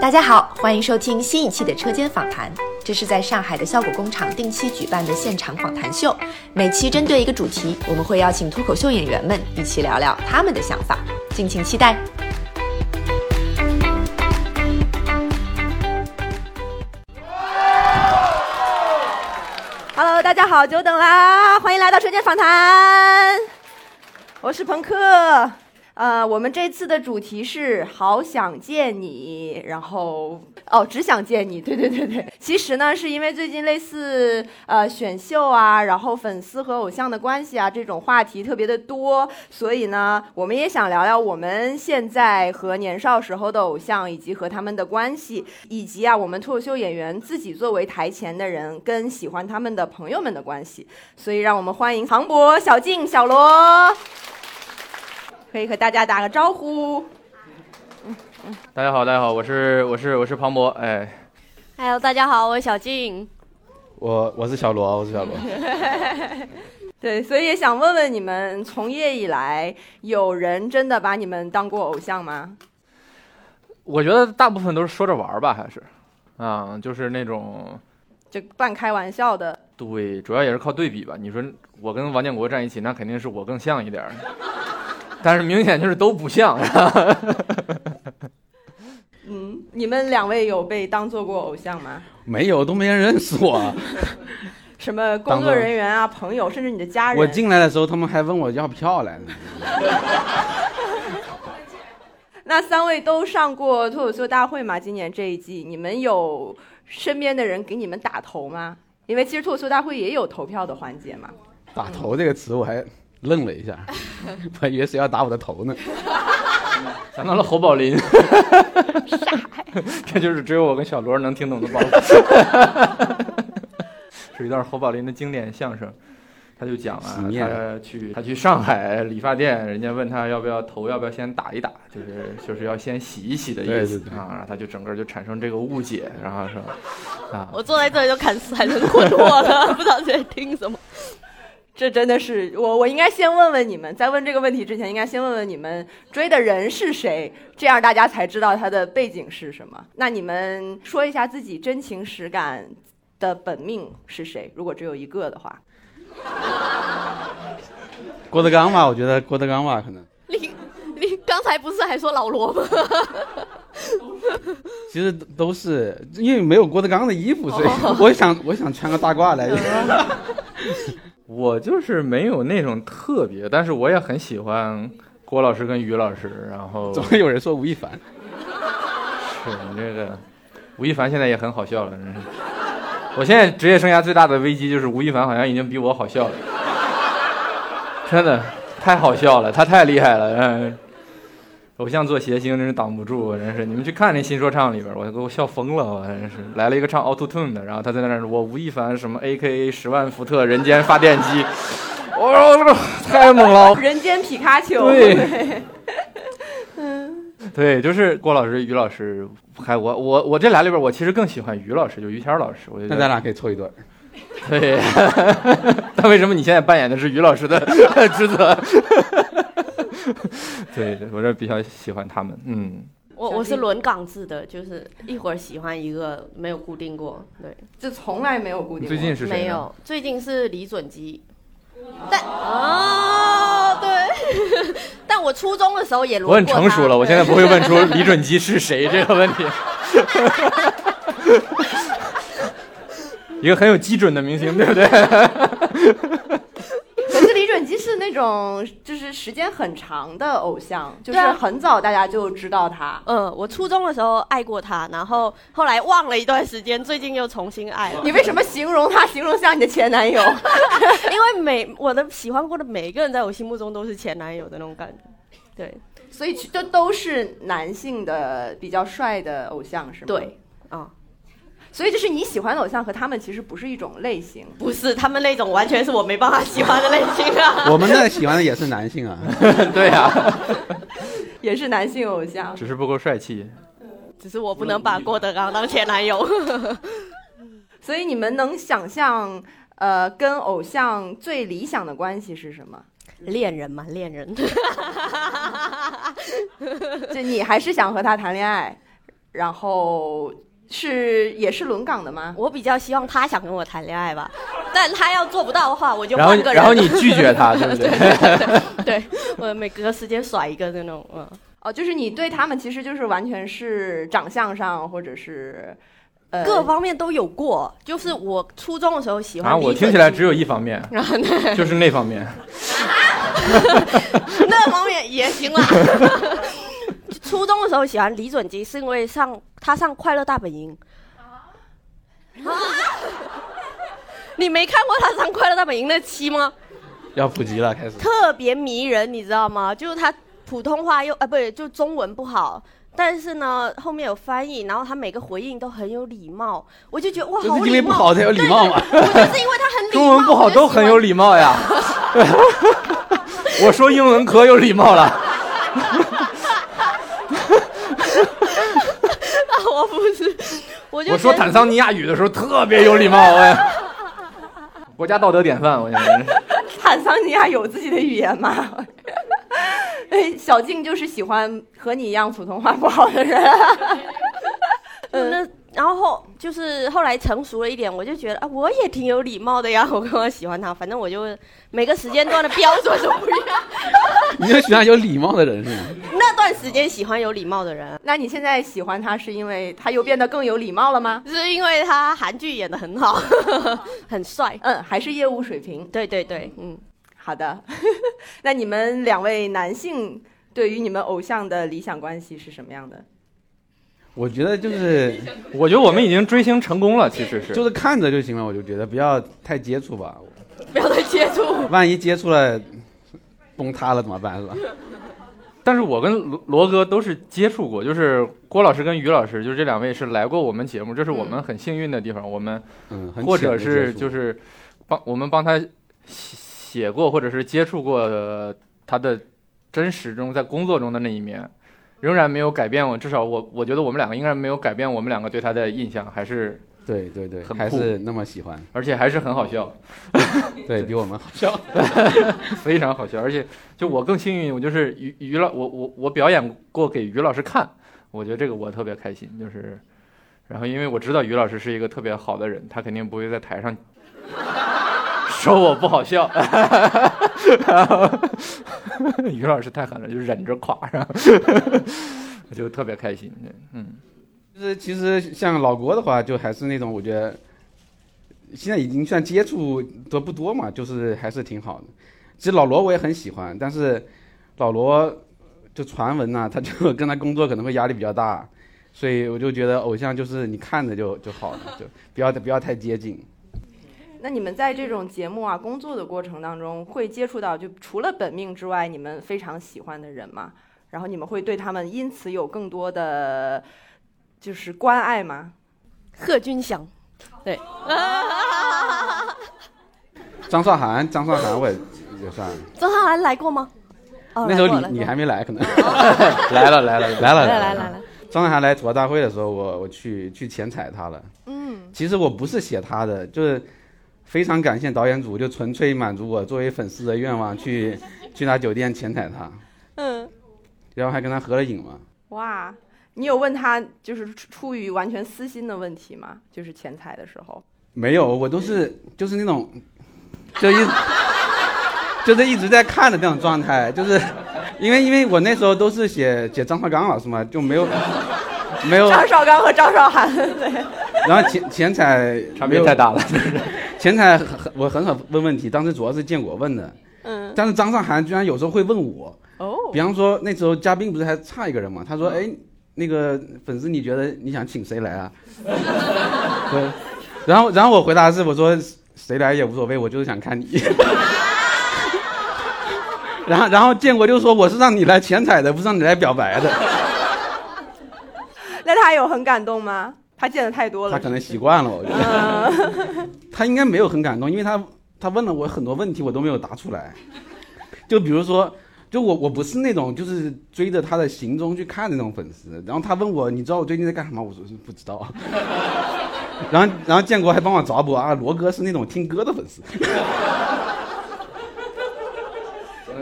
大家好，欢迎收听新一期的车间访谈。这是在上海的效果工厂定期举办的现场访谈秀，每期针对一个主题，我们会邀请脱口秀演员们一起聊聊他们的想法，敬请期待。好，久等啦，欢迎来到瞬间访谈，我是朋克。呃，我们这次的主题是好想见你，然后哦，只想见你，对对对对。其实呢，是因为最近类似呃选秀啊，然后粉丝和偶像的关系啊这种话题特别的多，所以呢，我们也想聊聊我们现在和年少时候的偶像以及和他们的关系，以及啊我们脱口秀演员自己作为台前的人跟喜欢他们的朋友们的关系。所以让我们欢迎庞博、小静、小罗。可以和大家打个招呼。大家好，大家好，我是我是我是庞博，哎，Hello，大家好，我是小静。我我是小罗，我是小罗。对，所以也想问问你们，从业以来，有人真的把你们当过偶像吗？我觉得大部分都是说着玩儿吧，还是，啊，就是那种，就半开玩笑的。对，主要也是靠对比吧。你说我跟王建国站一起，那肯定是我更像一点儿，但是明显就是都不像。嗯，你们两位有被当做过偶像吗？没有，都没人认识我。什么工作人员啊、朋友，甚至你的家人？我进来的时候，他们还问我要票来呢。那三位都上过脱口秀大会吗？今年这一季，你们有身边的人给你们打头吗？因为其实脱口秀大会也有投票的环节嘛。打头这个词我还愣了一下，我还以为是要打我的头呢。想到了侯宝林，这就是只有我跟小罗能听懂的包袱。是一段侯宝林的经典相声，他就讲啊他去他去上海理发店，人家问他要不要头，要不要先打一打，就是就是要先洗一洗的意思对对对啊，然后他就整个就产生这个误解，然后说啊，我坐在这里就看产生困惑了，不知道在听什么。这真的是我，我应该先问问你们，在问这个问题之前，应该先问问你们追的人是谁，这样大家才知道他的背景是什么。那你们说一下自己真情实感的本命是谁？如果只有一个的话，郭德纲吧，我觉得郭德纲吧，可能。你你刚才不是还说老罗吗？其实都是因为没有郭德纲的衣服，所以我想我想穿个大褂来。我就是没有那种特别，但是我也很喜欢郭老师跟于老师，然后总会有人说吴亦凡，是你这个吴亦凡现在也很好笑了，真是。我现在职业生涯最大的危机就是吴亦凡好像已经比我好笑了，真的太好笑了，他太厉害了，嗯。偶像做谐星真是挡不住，真是！你们去看那新说唱里边，我都我笑疯了，我真是来了一个唱 Auto Tune 的，然后他在那儿我吴亦凡什么 A K A 十万伏特人间发电机，我、太猛了，人间皮卡丘。对 对，就是郭老师、于老师，还我我我这俩里边，我其实更喜欢于老师，就于谦老师。我觉得那咱俩可以凑一对儿。对，那为什么你现在扮演的是于老师的职责？对，我这比较喜欢他们。嗯，我我是轮岗制的，就是一会儿喜欢一个，没有固定过。对，就从来没有固定过。最近是谁？没有，最近是李准基。但哦，对，但我初中的时候也轮我很成熟了，我现在不会问出李准基是谁这个问题。一个很有基准的明星，对不对？那种就是时间很长的偶像，就是很早大家就知道他。嗯，我初中的时候爱过他，然后后来忘了一段时间，最近又重新爱了。你为什么形容他形容像你的前男友？因为每我的喜欢过的每一个人，在我心目中都是前男友的那种感觉。对所以这都是男性的比较帅的偶像是吗？，对啊、所以就是你喜欢的偶像和他们其实不是一种类型。不是他们那种，完全是我没办法喜欢的类型啊。我们那喜欢的也是男性啊。对呀、也是男性偶像。只是不够帅气。只是我不能把郭德纲当前男友。所以你们能想象，呃，跟偶像最理想的关系是什么？恋人嘛，恋人。就你还是想和他谈恋爱，然后是也是轮岗的吗？我比较希望他想跟我谈恋爱吧，但他要做不到的话，我就换个人。然后你拒绝他，对不对？对 我每隔时间甩一个那种，嗯，哦，就是你对他们其实就是完全是长相上或者是呃各方面都有过。就是我初中的时候喜欢啊，我听起来只有一方面，然后那就是那方面。那方面也行啦。初中的时候喜欢李准基，是因为上他上《快乐大本营》啊。你没看过他上《快乐大本营》那期吗？要普及了，开始。特别迷人，你知道吗？就是他普通话又啊，不对，就中文不好，但是呢后面有翻译，然后他每个回应都很有礼貌，我就觉得哇，就好礼貌是因为不好才有礼貌嘛。我就是因为他很礼貌，中文不好都很有礼貌呀。我说英文可有礼貌了。我不是，我就我说坦桑尼亚语的时候特别有礼貌，哎国家道德典范，我现在。坦桑尼亚有自己的语言吗？哎，小静就是喜欢和你一样普通话不好的人。嗯，那然后后就是后来成熟了一点，我就觉得啊，我也挺有礼貌的呀，我跟我喜欢他，反正我就每个时间段的标准都不一样。你就喜欢有礼貌的人是吗？那段时间喜欢有礼貌的人，那你现在喜欢他是因为他又变得更有礼貌了吗？是因为他韩剧演的很好，很帅。嗯，还是业务水平。对对对，嗯，好的，那你们两位男性对于你们偶像的理想关系是什么样的？我觉得就是我觉得我们已经追星成功了，其实是。就是看着就行了，我就觉得不要太接触吧，不要太接触。万一接触了崩塌了怎么办是吧？但是我跟罗罗哥都是接触过，就是郭老师跟于老师，就是这两位是来过我们节目，这是我们很幸运的地方。我们嗯，或者是就是帮我们帮他写写过，或者是接触过呃他的真实中在工作中的那一面，仍然没有改变我。至少我我觉得我们两个应该没有改变我们两个对他的印象，还是对对对，还是那么喜欢，而且还是很好笑，对 比我们好笑。非常好笑。而且就我更幸运，我就是于于老我我我表演过给于老师看，我觉得这个我特别开心，就是。然后，因为我知道于老师是一个特别好的人，他肯定不会在台上 说我不好笑。于老师太狠了，就忍着垮，然后我就特别开心。嗯，就是其实像老郭的话，就还是那种我觉得现在已经算接触的不多嘛，就是还是挺好的。其实老罗我也很喜欢，但是老罗就传闻呐、他就 跟他工作可能会压力比较大，所以我就觉得偶像就是你看着就就好了，就不要不要太接近。那你们在这种节目啊工作的过程当中，会接触到就除了本命之外，你们非常喜欢的人吗？然后你们会对他们因此有更多的就是关爱吗？贺军翔，对，张韶涵，张韶涵我也也算，张韶涵来过吗？哦，那时候你你还没来，可能。来了来了 来了来了。来了，张韶涵来吐槽大会的时候，我我去去前采她了。嗯，其实我不是写她的，就是非常感谢导演组，就纯粹满足我作为粉丝的愿望，去去她酒店前采她，嗯，然后还跟她合了影嘛。哇，你有问他就是出出于完全私心的问题吗？就是钱财的时候，没有，我都是就是那种，就一 就是一直在看的那种状态，就是因为因为我那时候都是写写张绍刚老师嘛，就没有没有，张绍刚和张韶涵，对，然后钱钱财 差别太大了。钱财很很我很少问问题，当时主要是建国问的，嗯，但是张韶涵居然有时候会问我，哦，比方说那时候嘉宾不是还差一个人嘛，他说哎那个粉丝你觉得你想请谁来啊？对，然后然后我回答是我说谁来也无所谓，我就是想看你。然后然后建国就说我是让你来前彩的，不是让你来表白的。那他有很感动吗？他见的太多了，他可能习惯了，我觉得。嗯，他应该没有很感动，因为他他问了我很多问题，我都没有答出来。就比如说，就我我不是那种就是追着他的行踪去看的那种粉丝。然后他问我，你知道我最近在干什么？我说是不知道。然后然后建国还帮我找补啊，罗哥是那种听歌的粉丝。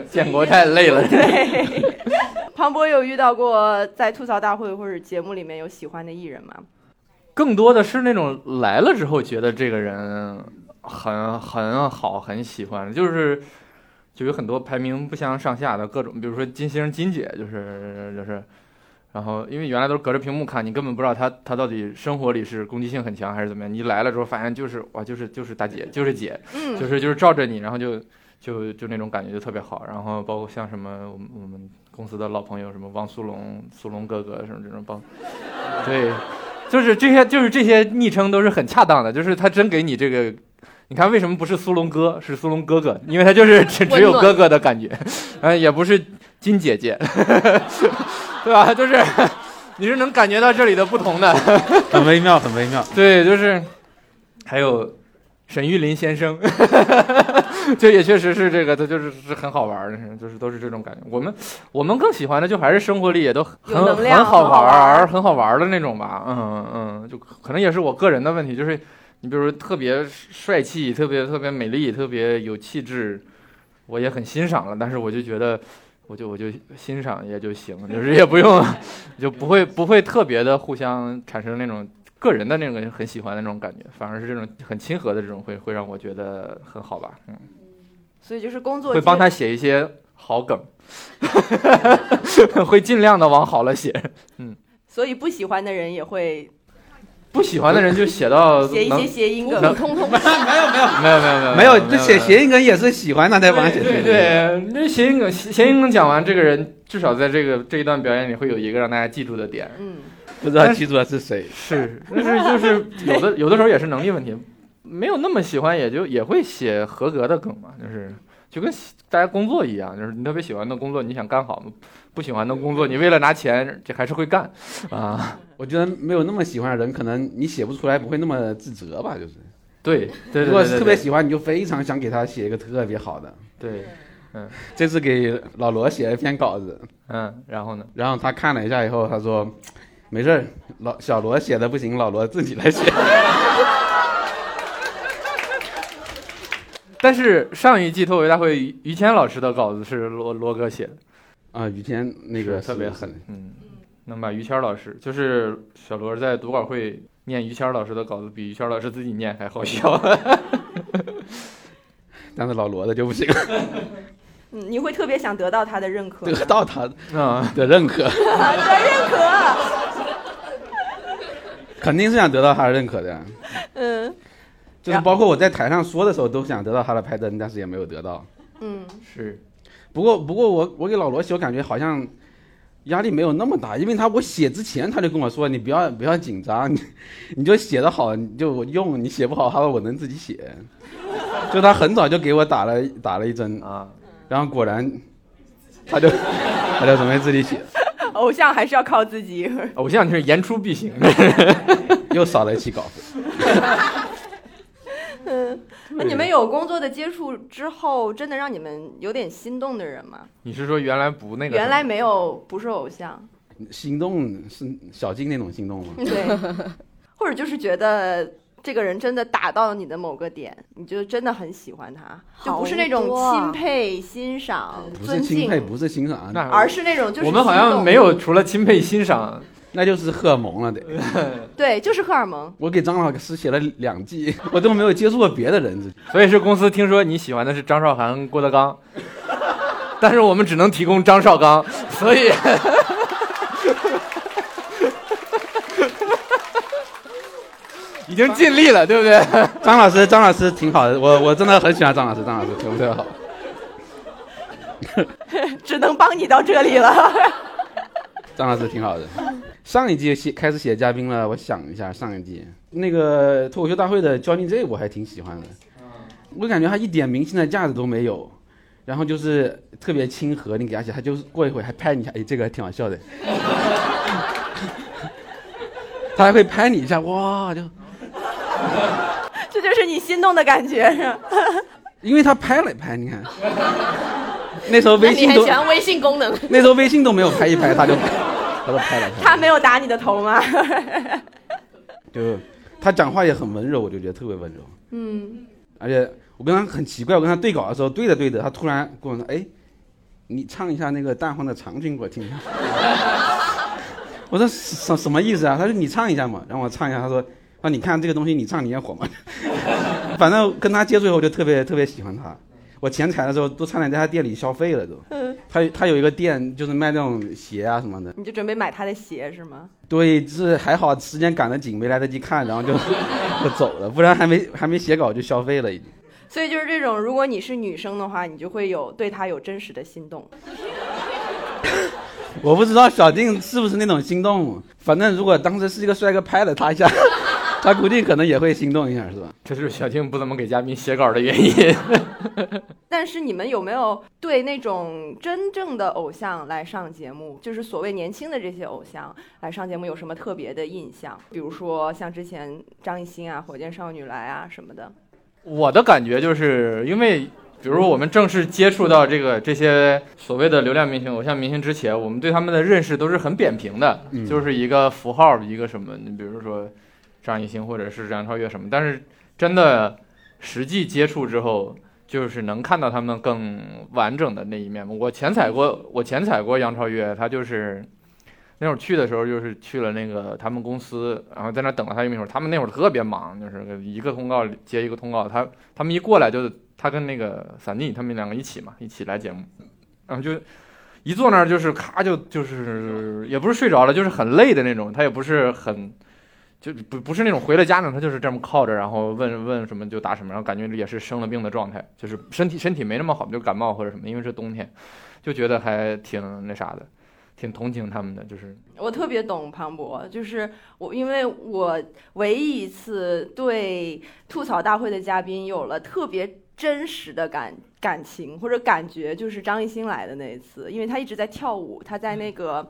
建国太累了。对，庞博有遇到过在吐槽大会或者节目里面有喜欢的艺人吗？更多的是那种来了之后觉得这个人很很好，很喜欢，就是就有很多排名不相上下的各种，比如说金星、金姐，就是就是，然后因为原来都是隔着屏幕看，你根本不知道她她到底生活里是攻击性很强还是怎么样，你来了之后发现就是哇，就是就是大姐，就是姐，嗯，就是就是照着你，然后就就就那种感觉就特别好。然后包括像什么我们我们公司的老朋友，什么王苏龙、苏龙哥哥什么这种帮，对，就是这些就是这些昵称都是很恰当的，就是他真给你这个。你看，为什么不是苏龙哥，是苏龙哥哥？因为他就是 只只有哥哥的感觉，嗯，也不是金姐姐，对吧？就是你是能感觉到这里的不同的。很微妙，很微妙。对，就是还有沈玉林先生，就也确实是这个，他就是是很好玩儿的，就是都是这种感觉。我们我们更喜欢的就还是生活里也都很很好玩、儿很好玩儿的那种吧。嗯嗯，就可能也是我个人的问题，就是你比如说特别帅气、特别特别美丽、特别有气质，我也很欣赏了，但是我就觉得。我就我就欣赏也就行，就是也不用，就不会不会特别的互相产生那种个人的那种很喜欢的那种感觉，反而是这种很亲和的这种会会让我觉得很好吧，嗯，所以就是工作接会帮他写一些好梗，会尽量的往好了写，嗯所以不喜欢的人也会不喜欢的人就写到 写一些谐音梗普。通通。没有没有没有没有没有没有这写谐音梗也是喜欢他才帮他写对的。对，那谐音梗谐音梗讲完，这个人至少在这个这一段表演里会有一个让大家记住的点，嗯，不知道记住的是谁。是，但是就是有的 有的时候也是能力问题，没有那么喜欢，也就也会写合格的梗嘛，就是就跟大家工作一样，就是你特别喜欢的工作，你想干好，不喜欢的工作，你为了拿钱，这还是会干啊。我觉得没有那么喜欢的人，可能你写不出来，不会那么自责吧？就是，对对对如果特别喜欢，你就非常想给他写一个特别好的。对，嗯这次给老罗写了一篇稿子，嗯，然后呢？然后他看了一下以后，他说：“没事儿，老小罗写的不行，老罗自己来写。但是上一季脱口秀大会于于谦老师的稿子是罗罗哥写的，”啊，于谦那个是特别狠，嗯，能把于谦老师，就是小罗在读稿会念于谦老师的稿子，比于谦老师自己念还好笑。但是老罗的就不行，嗯，你会特别想得到他的认可，得到他啊，的认可，的认可。肯定是想得到他的认可的。嗯就是包括我在台上说的时候，都想得到他的拍灯，但是也没有得到。嗯，是，不过，不过我我给老罗写，我感觉好像压力没有那么大，因为他我写之前他就跟我说，你不要不要紧张，你你就写的好你就用，你写不好，他说我能自己写。就他很早就给我打了打了一针，啊，然后果然他就 他就准备自己写，偶像还是要靠自己。偶像就是言出必行。又少了一期稿费。嗯，那你们有工作的接触之后，真的让你们有点心动的人吗？你是说原来不那个？原来没有，不是偶像，心动是小静那种心动吗？对，或者就是觉得这个人真的打到你的某个点，你就真的很喜欢他，就不是那种钦佩、欣赏、不尊是钦佩，敬，不是欣赏，而是那种就是我们好像没有除了钦佩欣赏，那就是荷尔蒙了得。对，就是荷尔蒙。我给张老师写了两季，我都没有接触过别的人。所以是公司听说你喜欢的是张韶涵、郭德纲，但是我们只能提供张绍刚，所以 已经尽力了，对不对？张老师，张老师挺好的，我我真的很喜欢张老师，张老师特别特别好。只能帮你到这里了。张老师挺好的。上一季写开始写嘉宾了，我想一下，上一季那个脱口秀大会的 Johnny J 我还挺喜欢的，我感觉他一点明星的架子都没有，然后就是特别亲和，你给他写，他就是过一会还拍你一下，哎，这个还挺好笑的。他还会拍你一下，哇，就这就是你心动的感觉，是吧？因为他拍了拍，你看，那时候微你信都很喜欢微信功能，那时候微信都没有拍一拍，他就他都拍了。他没有打你的头吗？就他讲话也很温柔，我就觉得特别温柔。嗯，而且我跟他很奇怪，我跟他对稿的时候，对着对着，他突然跟我说：“哎，你唱一下那个蛋黄的长裙给我听一下。”我说什什么意思啊？他说你唱一下嘛，让我唱一下。他说啊，你看这个东西你唱你也火嘛。反正跟他接触以后就特别特别喜欢他。我前彩的时候都差点在他店里消费了都。他他有一个店就是卖那种鞋啊什么的。你就准备买他的鞋是吗？对，是还好时间赶得紧，没来得及看，然后就 就走了，不然还没还没写稿就消费了已经。所以就是这种，如果你是女生的话，你就会有对他有真实的心动。我不知道小静是不是那种心动，反正如果当时是一个帅哥拍了他一下，他估计可能也会心动一下，是吧？这就是小静不怎么给嘉宾写稿的原因。但是你们有没有对那种真正的偶像来上节目，就是所谓年轻的这些偶像来上节目，有什么特别的印象？比如说像之前张艺兴啊、火箭少女来啊什么的。我的感觉就是因为。比如我们正式接触到这个这些所谓的流量明星、偶像明星之前，我们对他们的认识都是很扁平的，就是一个符号，一个什么。你比如说张艺兴或者是杨超越什么，但是真的实际接触之后，就是能看到他们更完整的那一面。我前踩过，我前踩过杨超越，他就是那会儿去的时候，就是去了那个他们公司，然后在那等了他一会儿。他们那会儿特别忙，就是一个通告接一个通告，他他们一过来就。他跟那个散妮他们两个一起嘛，一起来节目，然后就一坐那儿就是咔就就是也不是睡着了，就是很累的那种。他也不是很就不不是那种回了家呢，他就是这么靠着，然后问问什么就答什么，然后感觉也是生了病的状态，就是身体身体没那么好，就感冒或者什么，因为是冬天，就觉得还挺那啥的，挺同情他们的。就是我特别懂庞博，就是我因为我唯一一次对吐槽大会的嘉宾有了特别。真实的感感情或者感觉，就是张艺兴来的那一次，因为他一直在跳舞，他在那个，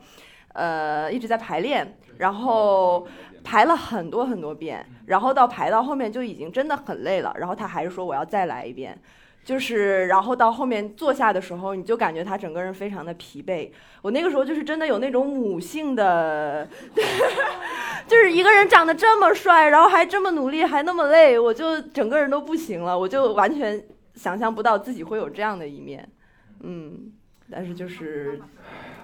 呃，一直在排练，然后排了很多很多遍，然后到排到后面就已经真的很累了，然后他还是说我要再来一遍，就是然后到后面坐下的时候，你就感觉他整个人非常的疲惫。我那个时候就是真的有那种母性的，就是一个人长得这么帅，然后还这么努力，还那么累，我就整个人都不行了，我就完全想象不到自己会有这样的一面，嗯，但是就是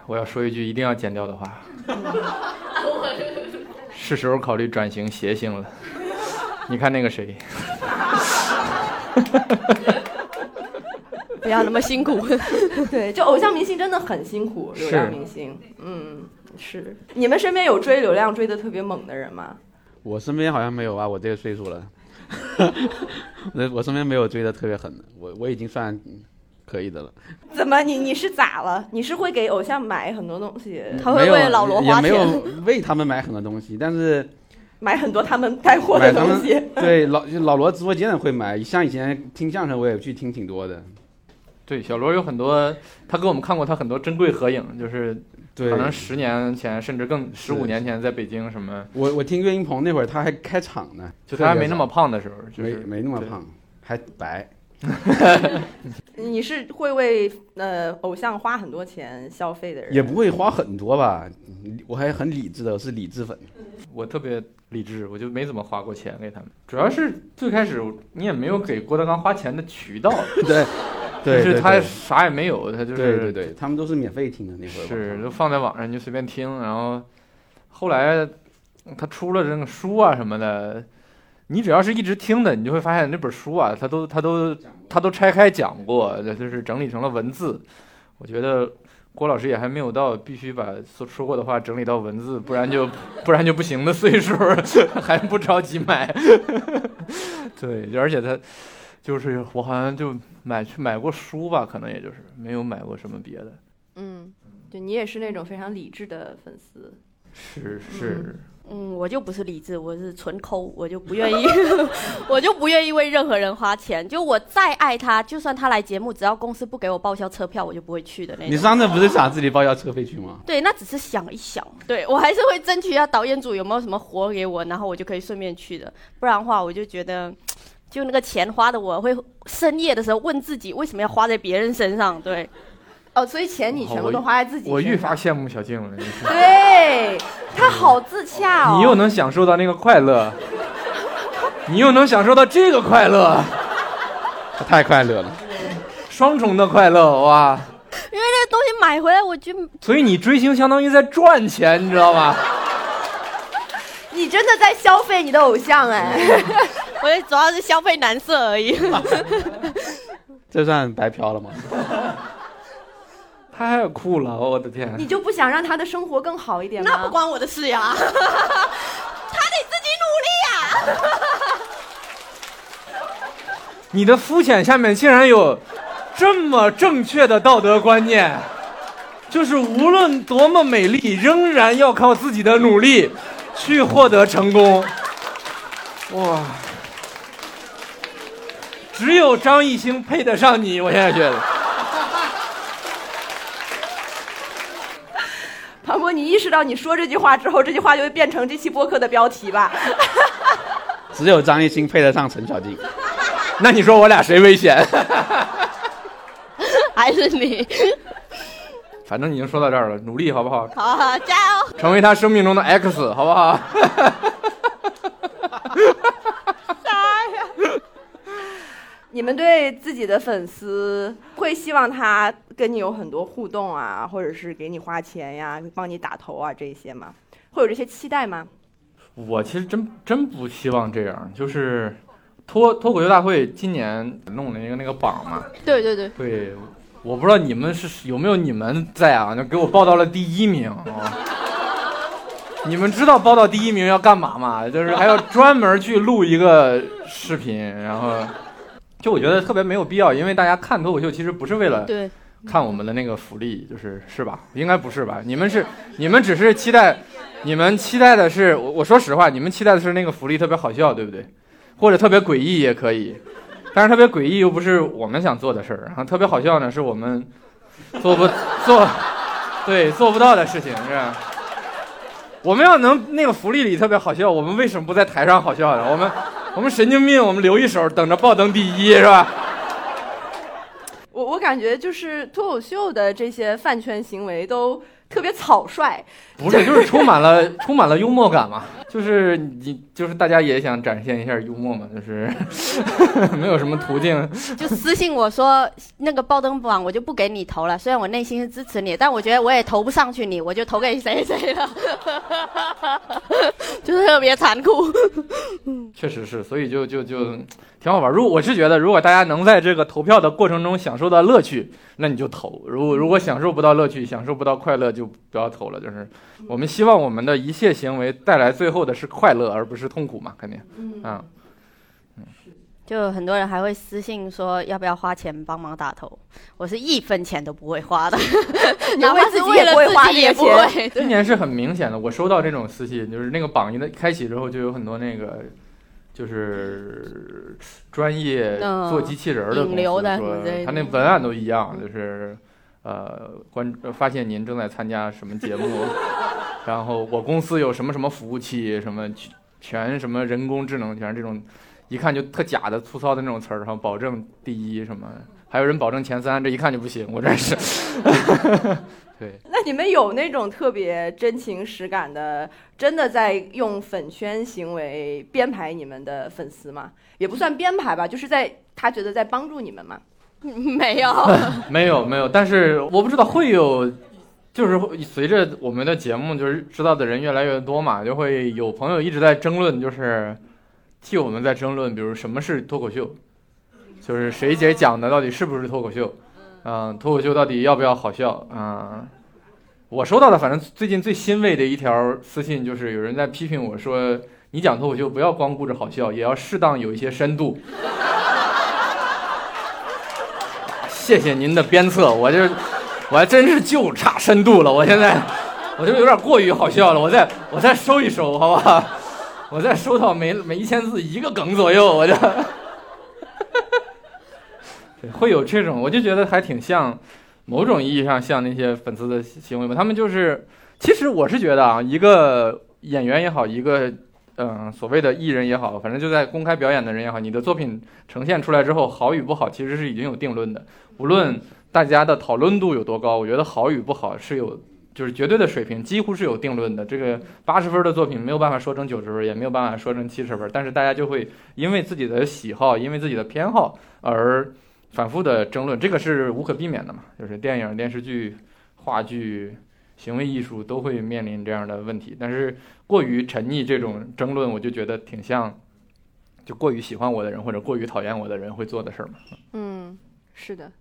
我要说一句一定要剪掉的话，是时候考虑转型谐星了。你看那个谁。不要那么辛苦，对，就偶像明星真的很辛苦。流量明星，嗯，是。你们身边有追流量追的特别猛的人吗？我身边好像没有啊，我这个岁数了。我我身边没有追的特别狠的，我我已经算可以的了。怎么，你你是咋了？你是会给偶像买很多东西？他会为老罗花钱？也没有为他们买很多东西，但是 买很多他们带货的东西。对，老老罗直播间会买，像以前听相声，我也去听挺多的。对，小罗有很多，他给我们看过他很多珍贵合影，就是可能十年前甚至更十五年前在北京什么。我我听岳云鹏那会儿他还开场呢，就他还没那么胖的时候，没没那么胖，还白。你是会为呃偶像花很多钱消费的人？也不会花很多吧，我还很理智的，我是理智粉。我特别理智，我就没怎么花过钱给他们。主要是最开始你也没有给郭德纲花钱的渠道。对。就是他啥也没有，他就是对对对，他们都是免费听的那会儿，是就放在网上你就随便听，然后后来他出了这个书啊什么的，你只要是一直听的，你就会发现那本书啊，他都他都他都拆开讲过，就是整理成了文字。我觉得郭老师也还没有到必须把说说过的话整理到文字，不然就 不然就不行的岁数，还不着急买。对，而且他。就是我好像就买去买过书吧，可能也就是没有买过什么别的。嗯，就你也是那种非常理智的粉丝。是是。嗯，我就不是理智，我是纯抠，我就不愿意，我就不愿意为任何人花钱。就我再爱他，就算他来节目，只要公司不给我报销车票，我就不会去的那种。你上次不是想自己报销车费去吗？对，那只是想一想。对我还是会争取一下导演组有没有什么活给我，然后我就可以顺便去的。不然的话，我就觉得。就那个钱花的，我会深夜的时候问自己，为什么要花在别人身上？对，哦，所以钱你全部都花在自己。我愈发羡慕小静了。对，他好自洽哦。你又能享受到那个快乐，你又能享受到这个快乐，太快乐了。双重的快乐哇！因为那个东西买回来，我就所以你追星相当于在赚钱，你知道吗？你真的在消费你的偶像哎！我也主要是消费男色而已。这算白嫖了吗？太酷了，我的天！你就不想让他的生活更好一点吗？那不关我的事呀，他得自己努力呀。你的肤浅下面竟然有这么正确的道德观念，就是无论多么美丽，仍然要靠自己的努力去获得成功。哇！只有张艺兴配得上你，我现在觉得。庞博，你意识到你说这句话之后，这句话就会变成这期播客的标题吧？只有张艺兴配得上陈小静。那你说我俩谁危险？还是你？反正已经说到这儿了，努力好不好？好，好加油！成为他生命中的 X，好不好？你们对自己的粉丝会希望他跟你有很多互动啊，或者是给你花钱呀、帮你打头啊这些吗？会有这些期待吗？我其实真真不希望这样，就是脱脱口秀大会今年弄了一个那个榜嘛，对对对，对，我不知道你们是有没有你们在啊，就给我报到了第一名啊。你们知道报到第一名要干嘛吗？就是还要专门去录一个视频，然后就我觉得特别没有必要，因为大家看脱口秀其实不是为了对，看我们的那个福利，就是是吧？应该不是吧？你们是 你们只是期待，你们期待的是我我说实话，你们期待的是那个福利特别好笑，对不对？或者特别诡异也可以，但是特别诡异又不是我们想做的事儿，然后特别好笑呢是我们做不 做对做不到的事情，是吧？我们要能那个福利里特别好笑，我们为什么不在台上好笑呢？我们 我们神经病，我们留一手等着爆灯第一是吧？我我感觉就是脱口秀的这些饭圈行为都特别草率，不是，就是充满了 充满了幽默感嘛，就是你就是大家也想展现一下幽默嘛，就是 没有什么途径。就私信我说那个爆灯榜我就不给你投了，虽然我内心是支持你，但我觉得我也投不上去你，我就投给谁谁了，就是特别残酷。确实是，所以就就就挺好玩。如果我是觉得，如果大家能在这个投票的过程中享受到乐趣，那你就投；如果如果享受不到乐趣，享受不到快乐，就不要投了。就是我们希望我们的一切行为带来最后的是快乐，而不是痛苦嘛，肯定。嗯。嗯，就很多人还会私信说要不要花钱帮忙打头，我是一分钱都不会花的，哪怕自己也不会花也这个不会。今年是很明显的，我收到这种私信，就是那个榜一的开启之后，就有很多那个。就是专业嗯。做机器人儿的公司说他那文案都一样，就是呃关发现您正在参加什么节目，然后我公司有什么什么服务器，什么全什么人工智能，全是这种一看就特假的粗糙的那种词儿，然后保证第一什么，还有人保证前三，这一看就不行，我真是。对，那你们有那种特别真情实感的，真的在用粉圈行为编排你们的粉丝吗？也不算编排吧，就是在他觉得在帮助你们嘛。没有，没有没有，但是我不知道会有，就是随着我们的节目就是知道的人越来越多嘛，就会有朋友一直在争论，就是替我们在争论，比如什么是脱口秀，就是谁姐讲的到底是不是脱口秀，嗯、脱口秀到底要不要好笑，嗯、我收到的反正最近最欣慰的一条私信就是有人在批评我说，你讲脱口秀不要光顾着好笑，也要适当有一些深度。谢谢您的鞭策，我这我还真是就差深度了，我现在我就有点过于好笑了，我再我再收一收，好不好？我再收到每每一千字一个梗左右，我就 对会有这种，我就觉得还挺像某种意义上像那些粉丝的行为吧，他们就是其实我是觉得啊，一个演员也好，一个嗯、所谓的艺人也好，反正就在公开表演的人也好，你的作品呈现出来之后，好与不好其实是已经有定论的。无论大家的讨论度有多高，我觉得好与不好是有就是绝对的水平，几乎是有定论的。这个八十分的作品没有办法说成九十分，也没有办法说成七十分，但是大家就会因为自己的喜好，因为自己的偏好而反复的争论，这个是无可避免的嘛。就是电影、电视剧、话剧、行为艺术都会面临这样的问题。但是过于沉溺这种争论，我就觉得挺像，就过于喜欢我的人或者过于讨厌我的人会做的事儿嘛。嗯，是的，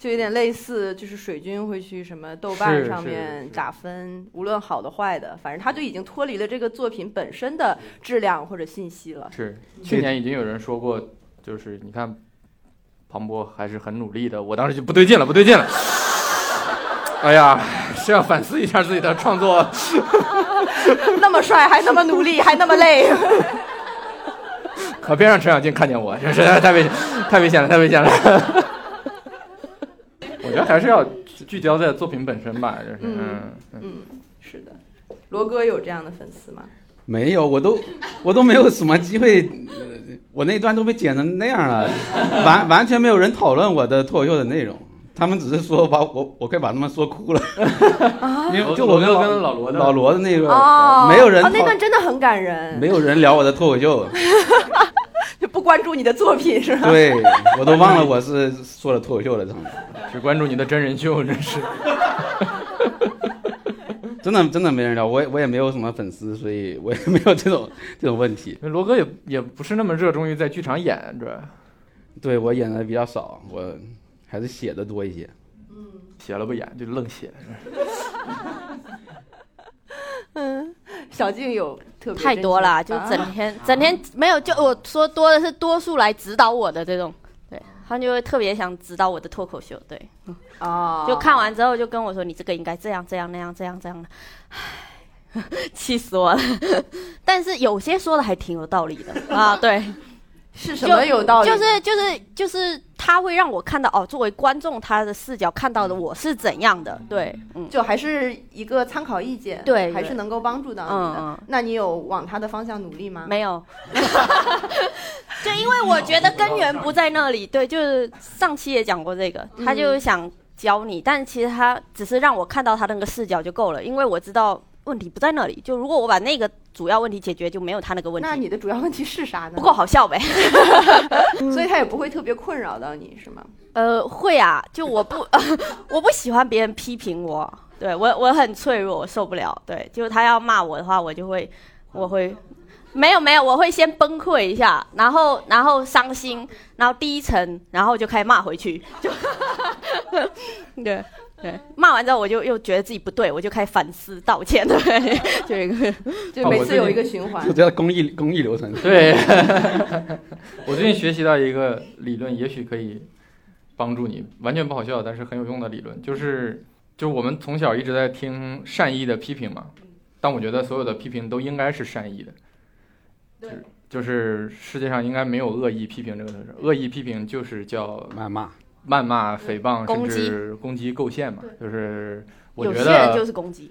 就有点类似，就是水军会去什么豆瓣上面打分，无论好的坏的，反正他就已经脱离了这个作品本身的质量或者信息了。是，去年已经有人说过，就是你看，庞博还是很努力的。我当时就不对劲了，不对劲了。哎呀，是要反思一下自己的创作。那么帅，还那么努力，还那么累。可别让陈小静看见我，这实在太危险，太危险了，太危险了。我觉得还是要聚焦在作品本身吧，就是嗯嗯是的。罗哥有这样的粉丝吗？没有，我都 我都没有什么机会，呃我那段都被剪成那样了，完完全没有人讨论我的脱口秀的内容，他们只是说把我我快把他们说哭了，因为就我跟罗老哥跟老罗的老罗的那个，没有人那段真的很感人，没有人聊我的脱口秀，就不关注你的作品是吧？对我都忘了我是做了脱口秀了，他们只关注你的真人秀，真是。真的真的没人聊，我也我也没有什么粉丝，所以我也没有这种 这种问题。罗哥也也不是那么热衷于在剧场演，主要对我演的比较少，我还是写的多一些。嗯写了不演就愣写。嗯，小静有特别太多了，就整天、整天没有，就我说多的是多数来指导我的这种，对他就会特别想指导我的脱口秀，对，哦，就看完之后就跟我说你这个应该这样这样那样这样这样的，唉，气死我了。但是有些说的还挺有道理的。啊，对，是什么有道理？就是就是就是他会让我看到哦，作为观众他的视角看到的我是怎样的，对，嗯就还是一个参考意见，对对还是能够帮助到你的。那你有往他的方向努力吗？没有，就因为我觉得根源不在那里。对，就是上期也讲过这个，他就想教你，但其实他只是让我看到他那个视角就够了，因为我知道问题不在那里。就如果我把那个主要问题解决，就没有他那个问题。那你的主要问题是啥呢？不够好笑呗？所以他也不会特别困扰到你，是吗？呃，会啊，就我不，我不喜欢别人批评我，对我我很脆弱，我受不了。对，就是他要骂我的话，我就会，我会。没有没有，我会先崩溃一下，然后然后伤心，然后低沉，然后就开始骂回去，就 对对，骂完之后我就又觉得自己不对，我就开始反思道歉，对，就一个就每次有一个循环。就。叫公益公益流程。对，我最近学习到一个理论，也许可以帮助你，完全不好笑，但是很有用的理论，就是就是我们从小一直在听善意的批评嘛，但我觉得所有的批评都应该是善意的，对，就是世界上应该没有恶意批评这个事，恶意批评就是叫谩骂，谩骂、诽谤，甚攻击。至攻击构陷嘛，就是我觉得就是攻击，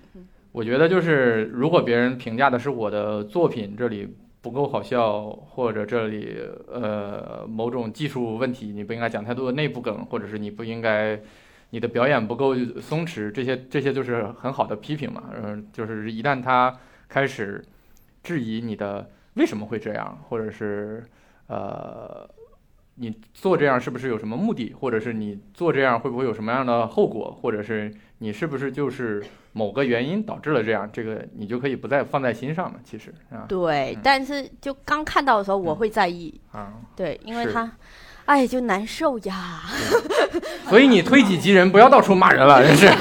我觉得就是，如果别人评价的是我的作品这里不够好笑，或者这里呃某种技术问题，你不应该讲太多的内部梗，或者是你不应该你的表演不够松弛，这些这些就是很好的批评嘛。嗯、就是一旦他开始质疑你的为什么会这样，或者是呃你做这样是不是有什么目的，或者是你做这样会不会有什么样的后果，或者是你是不是就是某个原因导致了这样，这个你就可以不再放在心上了。其实啊对，嗯但是就刚看到的时候我会在意，啊，对，因为他，哎，就难受呀。所以你推己及人，不要到处骂人了，真是。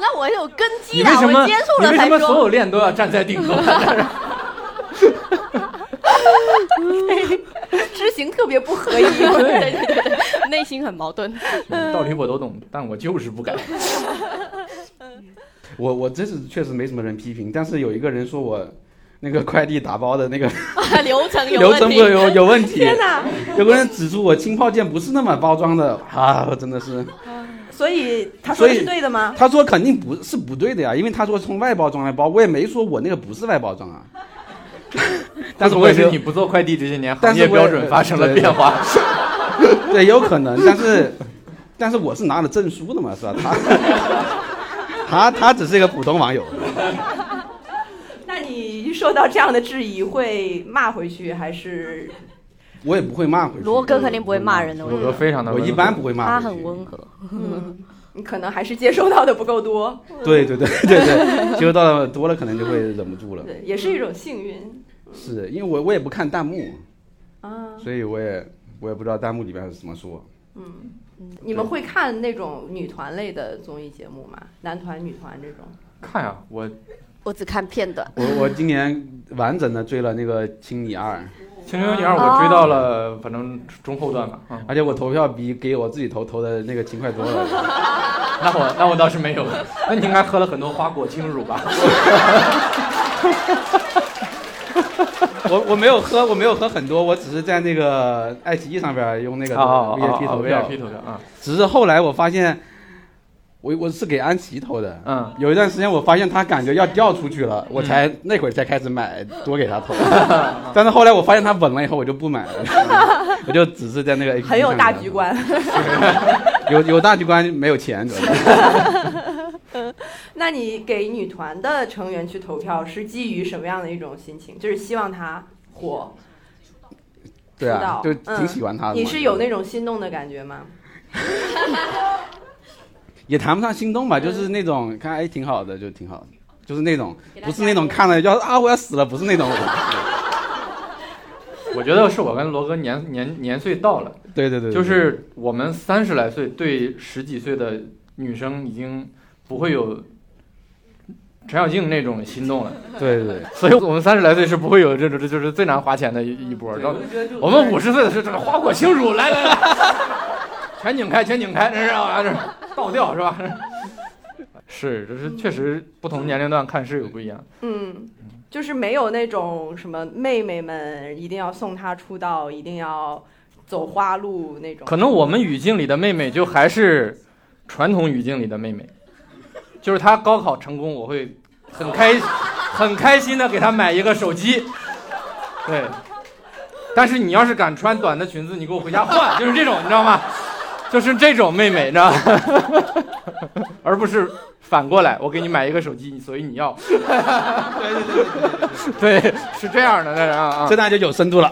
那我有根基的，你为什么我接触你为什。么所有链都要站在顶端？知行特别不合一。对对对对，内心很矛盾。道理我都懂，但我就是不敢。我我这是确实没什么人批评，但是有一个人说我那个快递打包的那个 流程有流问题。程不有有问题，天哪！有个人指出我轻泡件不是那么包装的啊，我真的是，所以他说的所以是对的吗？他说肯定不是不对的呀，因为他说从外包装来包，我也没说我那个不是外包装啊。但是我也是你不做快递这些年，行业标准发生了变化？对，有可能，但是但是我是拿了证书的嘛，是吧？他 他他只是一个普通网友。那你受到这样的质疑会骂回去还是？我也不会骂回去。罗哥肯定不会骂人的，罗哥非常的，我一般不会骂。他很温和。嗯，你可能还是接收到的不够多。对对对对对，接收到的多了，可能就会忍不住了。对，也是一种幸运。是因为我我也不看弹幕啊，所以我也我也不知道弹幕里边是怎么说。嗯，你们会看那种女团类的综艺节目吗？男团、女团这种？看呀，我我只看片段。我我今年完整的追了那个《青你二》。《青春有你二》我追到了，反正中后段吧。而且我投票比给我自己投投的那个勤快多了。那我那我倒是没有，那你应该喝了很多花果清乳吧？我我没有喝，我没有喝很多，我只是在那个爱奇艺上边用那个 VIP 投票。VIP 投票啊！只是后来我发现。我我是给安琪投的，嗯，有一段时间我发现他感觉要掉出去了，我才那会儿才开始买多给他投，但是后来我发现他稳了以后我就不买了，我就只是在那个很有大局观，有有大局观没有钱主要。那你给女团的成员去投票是基于什么样的一种心情？就是希望她火，对啊，就挺喜欢她的。你是有那种心动的感觉吗？也谈不上心动吧，就是那种看哎挺好的，就挺好的，就是那种不是那种看了要啊我要死了，不是那种。我觉得是我跟罗哥年年年岁到了，对对对，就是我们三十来岁对十几岁的女生已经不会有陈小静那种心动了，对对，所以我们三十来岁是不会有这种这就是最难花钱的一一波，然后我们五十岁的是这个花果清乳来来来，全景开全景开，这是啊这。倒掉是吧？是，就是确实不同年龄段看是有不一样。嗯，就是没有那种什么妹妹们一定要送她出道，一定要走花路那种。可能我们语境里的妹妹就还是传统语境里的妹妹，就是她高考成功，我会很开很开心的给她买一个手机。对，但是你要是敢穿短的裙子，你给我回家换，就是这种，你知道吗？就是这种妹妹，你知道吗，而不是反过来，我给你买一个手机，所以你要。对对对对对，是这样的，那是啊，这大就有深度了。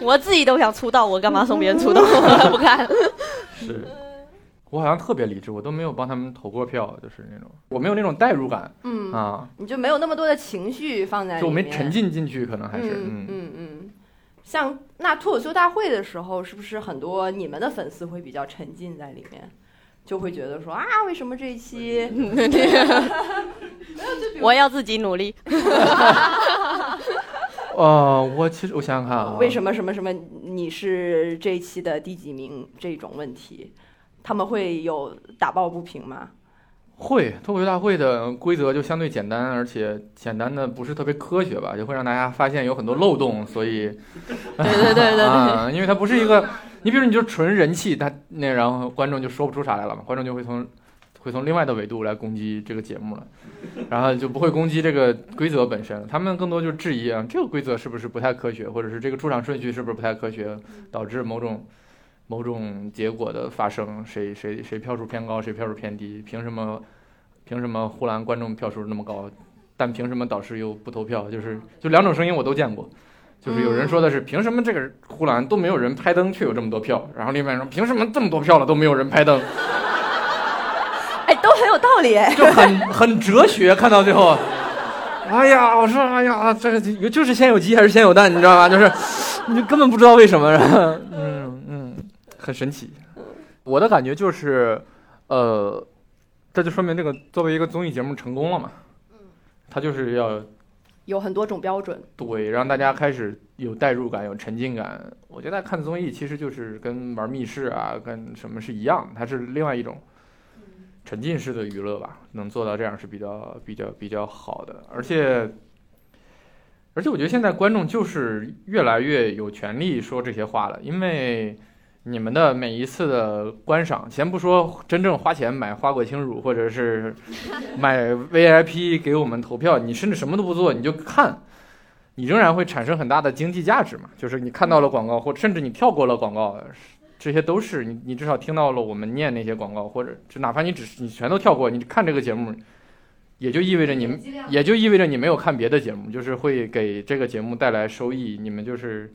我自己都想出道，我干嘛送别人出道？我不看。是，我好像特别理智，我都没有帮他们投过票，就是那种，我没有那种代入感。嗯啊，你就没有那么多的情绪放在里面，就没沉浸进去，可能还是嗯嗯嗯。像那脱口秀大会的时候，是不是很多你们的粉丝会比较沉浸在里面，就会觉得说啊，为什么这一期？我要自己努力。哦，我其实我想想看啊，为什么什么什么你是这一期的第几名这种问题，他们会有打抱不平吗？会脱口秀大会的规则就相对简单，而且简单的不是特别科学吧，就会让大家发现有很多漏洞，所以，对对对对 啊，因为它不是一个，你比如你就纯人气，他那然后观众就说不出啥来了嘛，观众就会从会从另外的维度来攻击这个节目了，然后就不会攻击这个规则本身，他们更多就是质疑啊，这个规则是不是不太科学，或者是这个出场顺序是不是不太科学，导致某种。某种结果的发生，谁谁谁票数偏高，谁票数偏低？凭什么？凭什么呼兰观众票数那么高，但凭什么导师又不投票？就是就两种声音我都见过，就是有人说的是凭什么这个呼兰都没有人拍灯，却有这么多票？然后另外说凭什么这么多票了都没有人拍灯？哎，都很有道理，就很很哲学。看到最后，哎呀，我说哎呀，这个就是先有鸡还是先有蛋？你知道吗？就是你根本不知道为什么。嗯嗯。很神奇，我的感觉就是，呃，这就说明这个作为一个综艺节目成功了嘛。嗯，他就是要有很多种标准，对，让大家开始有代入感、有沉浸感。我觉得看综艺其实就是跟玩密室啊、跟什么是一样，它是另外一种沉浸式的娱乐吧。能做到这样是比较、比较、比较好的。而且，而且我觉得现在观众就是越来越有权利说这些话了，因为。你们的每一次的观赏，先不说真正花钱买花果清乳，或者是买 VIP 给我们投票，你甚至什么都不做，你就看，你仍然会产生很大的经济价值嘛？就是你看到了广告，或甚至你跳过了广告，这些都是你你至少听到了我们念那些广告，或者就哪怕你只是你全都跳过，你看这个节目，也就意味着你们也就意味着你没有看别的节目，就是会给这个节目带来收益，你们就是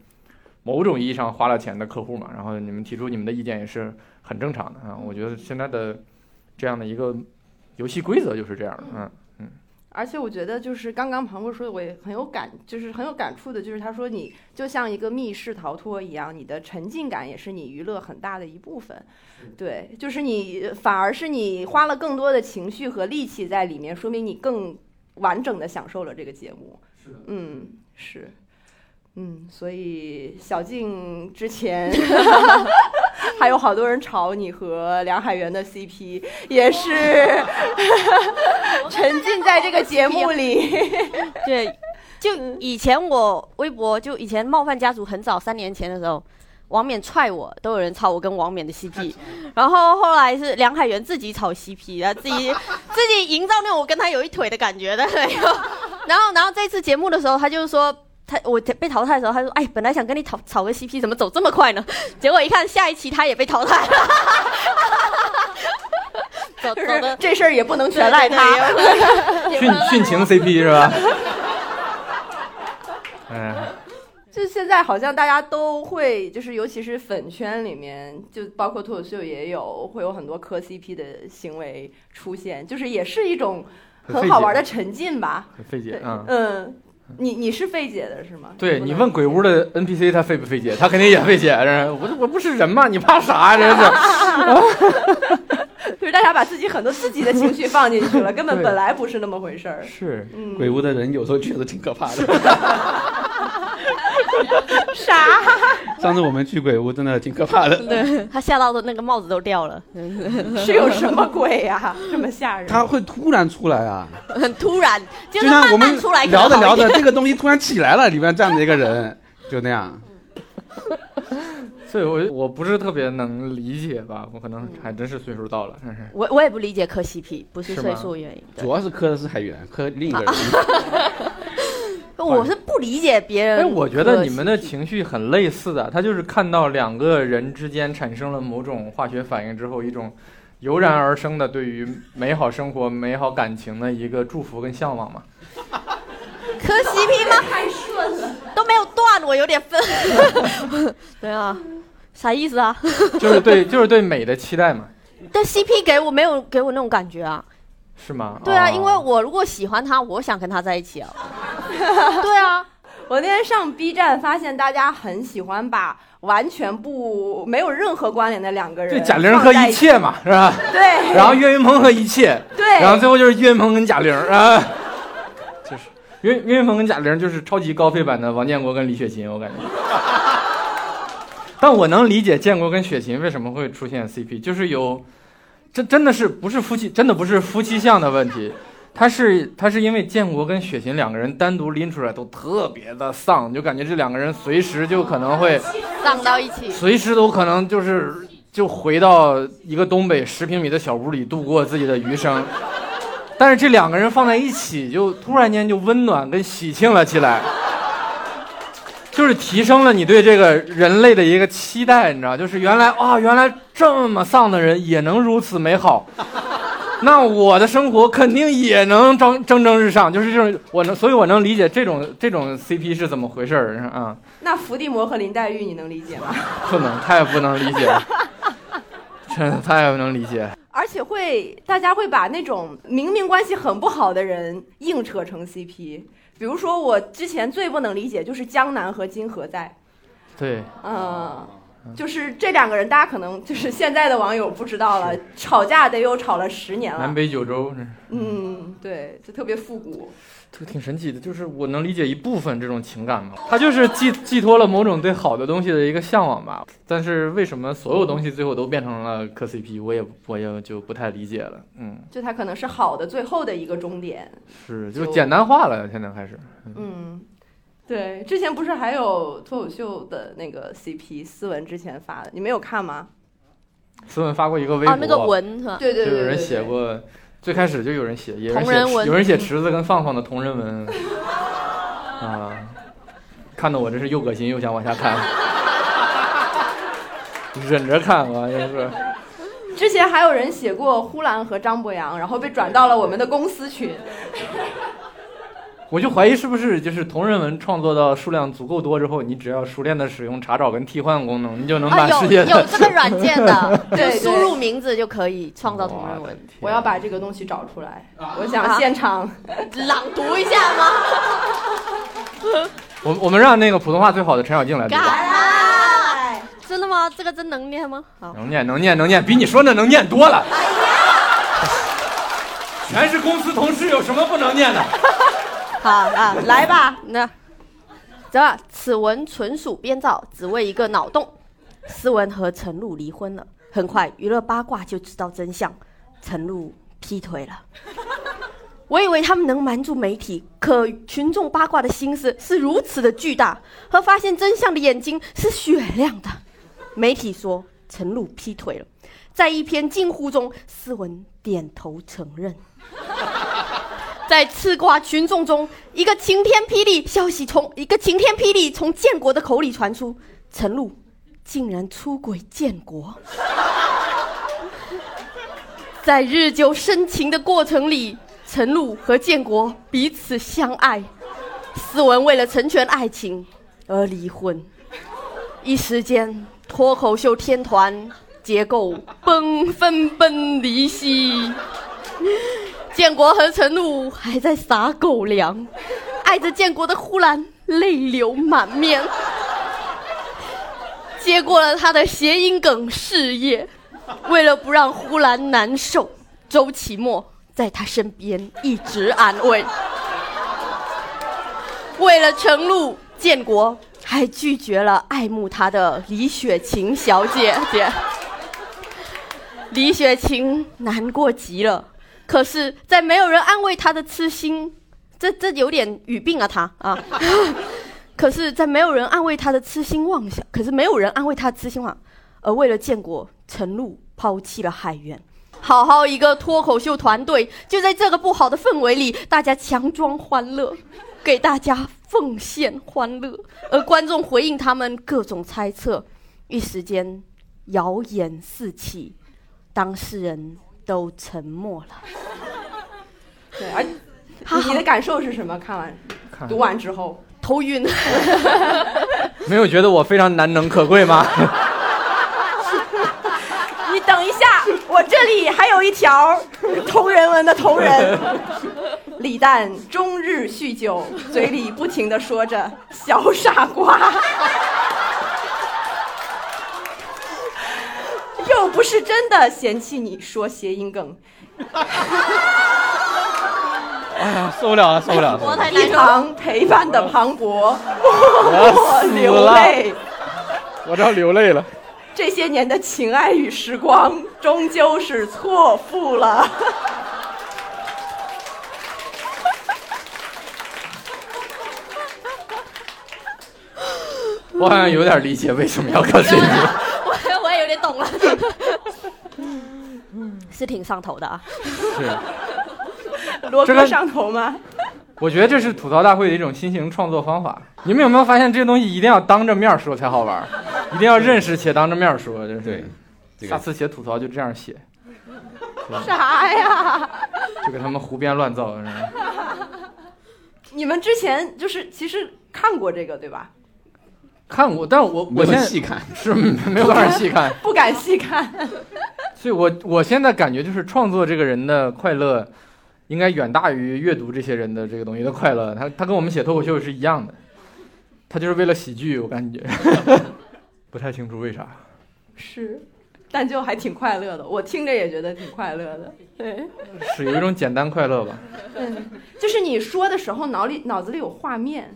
某种意义上花了钱的客户嘛，然后你们提出你们的意见也是很正常的啊。我觉得现在的这样的一个游戏规则就是这样的，嗯嗯。而且我觉得，就是刚刚庞博说的，我也很有感，就是很有感触的，就是他说你就像一个密室逃脱一样，你的沉浸感也是你娱乐很大的一部分。对，就是你反而是你花了更多的情绪和力气在里面，说明你更完整的享受了这个节目。是的，嗯，是。嗯，所以小静之前 还有好多人吵你和梁海源的 CP，也是 沉浸在这个节目里。对，就以前我微博，就以前冒犯家族很早三年前的时候，王冕踹我，都有人吵我跟王冕的 CP，然后后来是梁海源自己炒 CP，然后自己自己营造那种我跟他有一腿的感觉的，然后然后这次节目的时候，他就是说。他我被淘汰的时候，他说：“哎，本来想跟你炒炒个 CP，怎么走这么快呢？” 结果一看，下一期他也被淘汰了。走走的这事儿也不能全赖他。殉殉情 CP 是吧？嗯，就现在好像大家都会，就是尤其是粉圈里面，就包括脱口秀也有，会有很多磕 CP 的行为出现，就是也是一种很好玩的沉浸吧。很费解，嗯嗯。你你是费解的是吗？对你问鬼屋的 NPC 他费不费解？他肯定也费解。我我不是人吗？你怕啥？真是。就是大家把自己很多自己的情绪放进去了，根本本来不是那么回事儿。是，鬼屋的人有时候觉得挺可怕的。啥？上次我们去鬼屋真的挺可怕的。对他吓到的那个帽子都掉了。是有什么鬼呀？这么吓人？他会突然出来啊！很突然，就像我们聊着聊着，这个东西突然起来了，里面站着一个人，就那样。所以，我我不是特别能理解吧？我可能还真是岁数到了。我我也不理解磕 CP，不是岁数原因。主要是磕的是海源，磕另一个人。我是不理解别人。哎，我觉得你们的情绪很类似的，他就是看到两个人之间产生了某种化学反应之后，一种油然而生的对于美好生活、美好感情的一个祝福跟向往嘛。磕 CP 吗？太顺了，都没有断，我有点分。对啊，啥意思啊？就是对，就是对美的期待嘛。但 CP 给我没有给我那种感觉啊。是吗？对啊，因为我如果喜欢他，我想跟他在一起啊。对啊，我那天上 B 站发现大家很喜欢把完全不没有任何关联的两个人，对贾玲和一切嘛，是吧？对。然后岳云鹏和一切，对。然后最后就是岳云鹏跟贾玲啊，就是岳岳云鹏跟贾玲就是超级高配版的王建国跟李雪琴，我感觉。但我能理解建国跟雪琴为什么会出现 CP，就是有。这真的是不是夫妻，真的不是夫妻相的问题，他是他是因为建国跟雪琴两个人单独拎出来都特别的丧，就感觉这两个人随时就可能会丧到一起，随时都可能就是就回到一个东北十平米的小屋里度过自己的余生，但是这两个人放在一起，就突然间就温暖跟喜庆了起来。就是提升了你对这个人类的一个期待，你知道，就是原来啊，原来这么丧的人也能如此美好，那我的生活肯定也能蒸蒸蒸日上。就是这种，我能，所以我能理解这种这种 CP 是怎么回事儿啊。那伏地魔和林黛玉，你能理解吗？不能，太不能理解了，真的太不能理解。而且会，大家会把那种明明关系很不好的人硬扯成 CP。比如说，我之前最不能理解就是江南和金河在，对，嗯，就是这两个人，大家可能就是现在的网友不知道了，吵架得有吵了十年了，南北九州，嗯，对，就特别复古。这个挺神奇的，就是我能理解一部分这种情感嘛，它就是寄寄托了某种对好的东西的一个向往吧。但是为什么所有东西最后都变成了磕 CP，我也我也就不太理解了。嗯，就它可能是好的最后的一个终点，是就简单化了，现在开始。嗯，对，之前不是还有脱口秀的那个 CP 思文之前发的，你没有看吗？思文发过一个微博，那个文是吧？对对对，有人写过。最开始就有人写，有人写，有人写池子跟放放的同人文，啊，看得我真是又恶心又想往下看。忍着看啊，就是。之前还有人写过呼兰和张博洋，然后被转到了我们的公司群。我就怀疑是不是就是同人文创作到数量足够多之后，你只要熟练的使用查找跟替换功能，你就能把世界的、有这个软件的，对输入名字就可以创造同人文。我要把这个东西找出来，我想现场。朗读一下吗？我我们让那个普通话最好的陈小静来读吧。真的吗？这个真能念吗？好，能念能念能念，比你说的能念多了。全是公司同事，有什么不能念的？好啊，来吧，那。这此文纯属编造，只为一个脑洞。思文和陈露离婚了，很快娱乐八卦就知道真相，陈露劈腿了。我以为他们能瞒住媒体，可群众八卦的心思是如此的巨大，和发现真相的眼睛是雪亮的。媒体说陈露劈腿了，在一篇惊呼中，思文点头承认。在吃瓜群众中，一个晴天霹雳消息从一个晴天霹雳从建国的口里传出，陈露竟然出轨建国。在日久生情的过程里，陈露和建国彼此相爱，思文为了成全爱情而离婚，一时间脱口秀天团结构崩分崩离析。建国和陈露还在撒狗粮，爱着建国的呼兰泪流满面，接过了他的谐音梗事业。为了不让呼兰难受，周奇墨在他身边一直安慰。为了陈露，建国还拒绝了爱慕他的李雪琴小姐姐。李雪琴难过极了。可是，在没有人安慰他的痴心，这这有点语病啊，他啊。可是，在没有人安慰他的痴心妄想，可是没有人安慰他的痴心妄想，而为了建国，陈露抛弃了海源。好好一个脱口秀团队，就在这个不好的氛围里，大家强装欢乐，给大家奉献欢乐，而观众回应他们各种猜测，一时间谣言四起，当事人。都沉默了。对，而你的感受是什么？看完读完之后，头晕。没有觉得我非常难能可贵吗？你等一下，我这里还有一条同人文的同人。李诞终日酗酒，嘴里不停的说着“小傻瓜”。又不是真的嫌弃你说谐音梗，哎呀，受不了了，受不了 一旁陪伴的庞博，我流泪，我都要流泪了。这些年的情爱与时光，终究是错付了。我好像有点理解为什么要看这个。懂了。是挺上头的啊。是。罗哥上头吗？我觉得这是吐槽大会的一种新型创作方法。你们有没有发现，这些东西一定要当着面说才好玩，一定要认识且当着面说。就是对，下次写吐槽就这样写。啥呀？就给他们胡编乱造。你们之前就是其实看过这个对吧？看过，但我我现在细看 是没有办法细看，不敢细看。所以我我现在感觉就是创作这个人的快乐，应该远大于阅读这些人的这个东西的快乐。他他跟我们写脱口秀是一样的，他就是为了喜剧，我感觉不太清楚为啥。是，但就还挺快乐的，我听着也觉得挺快乐的。对，是有一种简单快乐吧。嗯，就是你说的时候脑里脑子里有画面。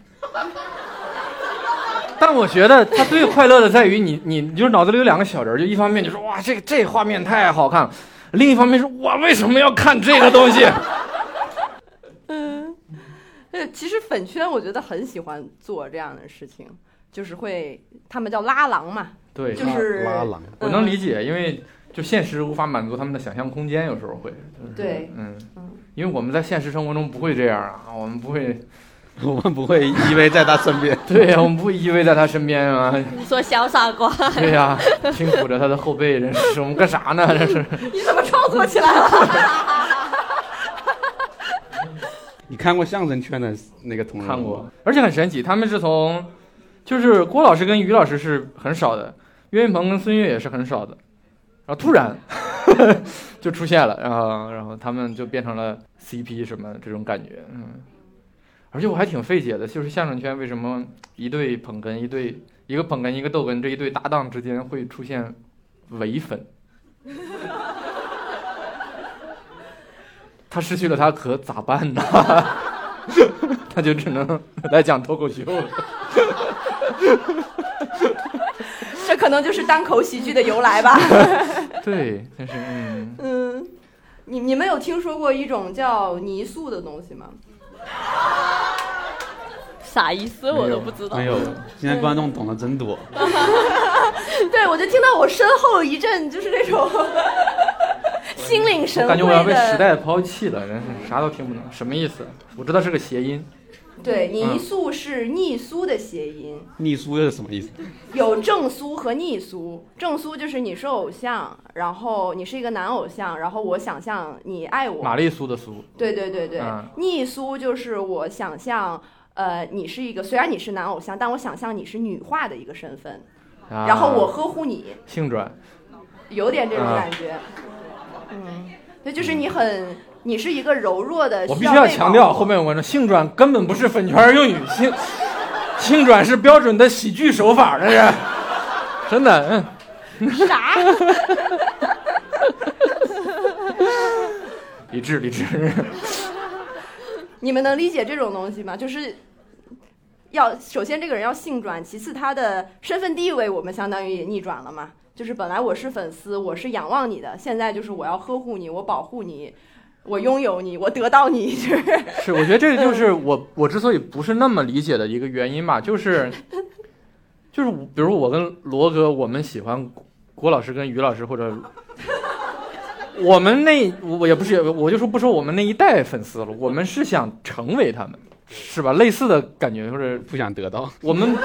但我觉得他最快乐的在于你，你就是脑子里有两个小人，就一方面就说哇，这个这画面太好看了，另一方面说我为什么要看这个东西？嗯，呃，其实粉圈我觉得很喜欢做这样的事情，就是会他们叫拉郎嘛，对，就是拉郎，我能理解，因为就现实无法满足他们的想象空间，有时候会。就是、对，嗯嗯，因为我们在现实生活中不会这样啊，我们不会 我们不会依偎在他身边。对呀、我们不依偎在他身边啊。你说小傻瓜，对呀、轻抚着他的后背，这是我们干啥呢？这是。你怎么创作起来了？你看过相声圈的那个同仁看过，，而且很神奇，他们是从，就是郭老师跟于老师是很少的，岳云鹏跟孙越也是很少的，然后突然就出现了，然后然后他们就变成了 CP 什么这种感觉，嗯，而且我还挺费解的，就是相声圈为什么一对捧哏一对一个捧哏一个逗哏这一对搭档之间会出现伪粉？他失去了他可咋办呢？他就只能来讲脱口秀了。这可能就是单口喜剧的由来吧。对，但是嗯，嗯，你你们有听说过一种叫泥塑的东西吗？啥意思我都不知道没。有，现在观众懂得真多。对，我就听到我身后一阵就是那种心领神会我感觉我要被时。代抛弃了，真是啥都听不懂，什么意思？我知道是个谐音，对，泥嗯塑是逆苏的谐音，逆苏又是什么意思？有正苏和逆苏。正苏就是你是偶像，然后你是一个男偶像，然后我想象你爱我。玛丽苏的苏，对对对对，嗯逆苏就是我想象，呃，你是一个虽然你是男偶像，但我想象你是女化的一个身份，啊。然后我呵护你，性转，有点这种啊感觉。嗯，对，就是你很，你是一个柔弱的，我必须要强调，后面有观众，性转根本不是粉圈用语，性性转是标准的喜剧手法，这是。真的，嗯，啥？理智理智，你们能理解这种东西吗？就是要首先这个人要性转，其次他的身份地位我们相当于也逆转了嘛。就是本来我是粉丝，我是仰望你的，现在就是我要呵护你，我保护你，我拥有你，我得到你，就 是是，我觉得这个就是我我之所以不是那么理解的一个原因吧，就是就是比如我跟罗哥，我们喜欢郭老师跟于老师，或者我们那我也不是，我就说不说我们那一代粉丝了，我们是想成为他们，是吧？类似的感觉，或者不想得到。我们。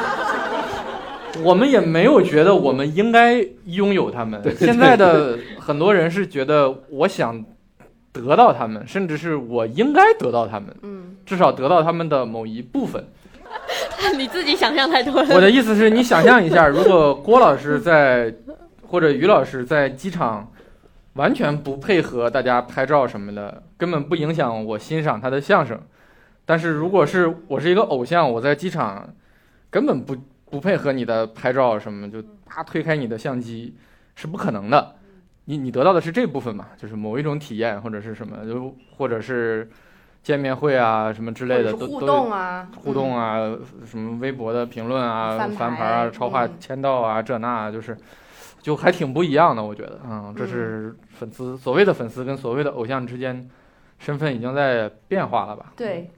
我们也没有觉得我们应该拥有他们。现在的很多人是觉得我想得到他们，甚至是我应该得到他们。嗯，至少得到他们的某一部分。你自己想象太多了。我的意思是你想象一下，如果郭老师在或者于老师在机场完全不配合大家拍照什么的，根本不影响我欣赏他的相声。但是如果是我是一个偶像，我在机场根本不不配合你的拍照什么，就啪推开你的相机，是不可能的。你你得到的是这部分嘛，就是某一种体验或者是什么，就或者是见面会啊什么之类的，都都动啊，互动啊，什么微博的评论啊、翻翻牌牌啊、超话嗯签到啊，这那就是，就还挺不一样的，我觉得，嗯，这是粉丝所谓的粉丝跟所谓的偶像之间身份已经在变化了吧？对，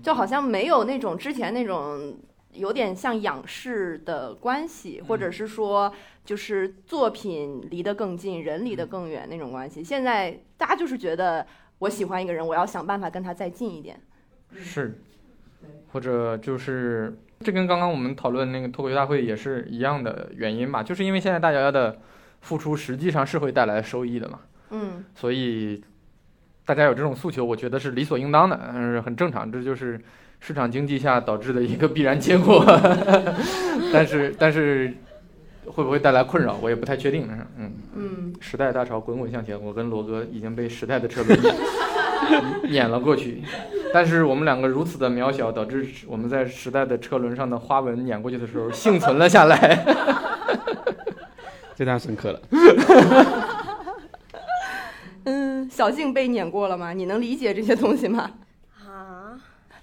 就好像没有那种之前那种有点像仰视的关系，或者是说就是作品离得更近，人离得更远那种关系。现在大家就是觉得我喜欢一个人，我要想办法跟他再近一点。是，或者就是这跟刚刚我们讨论那个脱口秀大会也是一样的原因吧，就是因为现在大家的付出实际上是会带来收益的嘛，嗯所以大家有这种诉求，我觉得是理所应当的，嗯，很正常，这就是市场经济下导致的一个必然结果。但是，但是会不会带来困扰，我也不太确定。嗯，嗯，时代大潮滚滚向前，我跟罗哥已经被时代的车轮 碾了过去，但是我们两个如此的渺小，导致我们在时代的车轮上的花纹碾过去的时候幸存了下来。这段深刻了。嗯，小静被碾过了吗？你能理解这些东西吗？啊，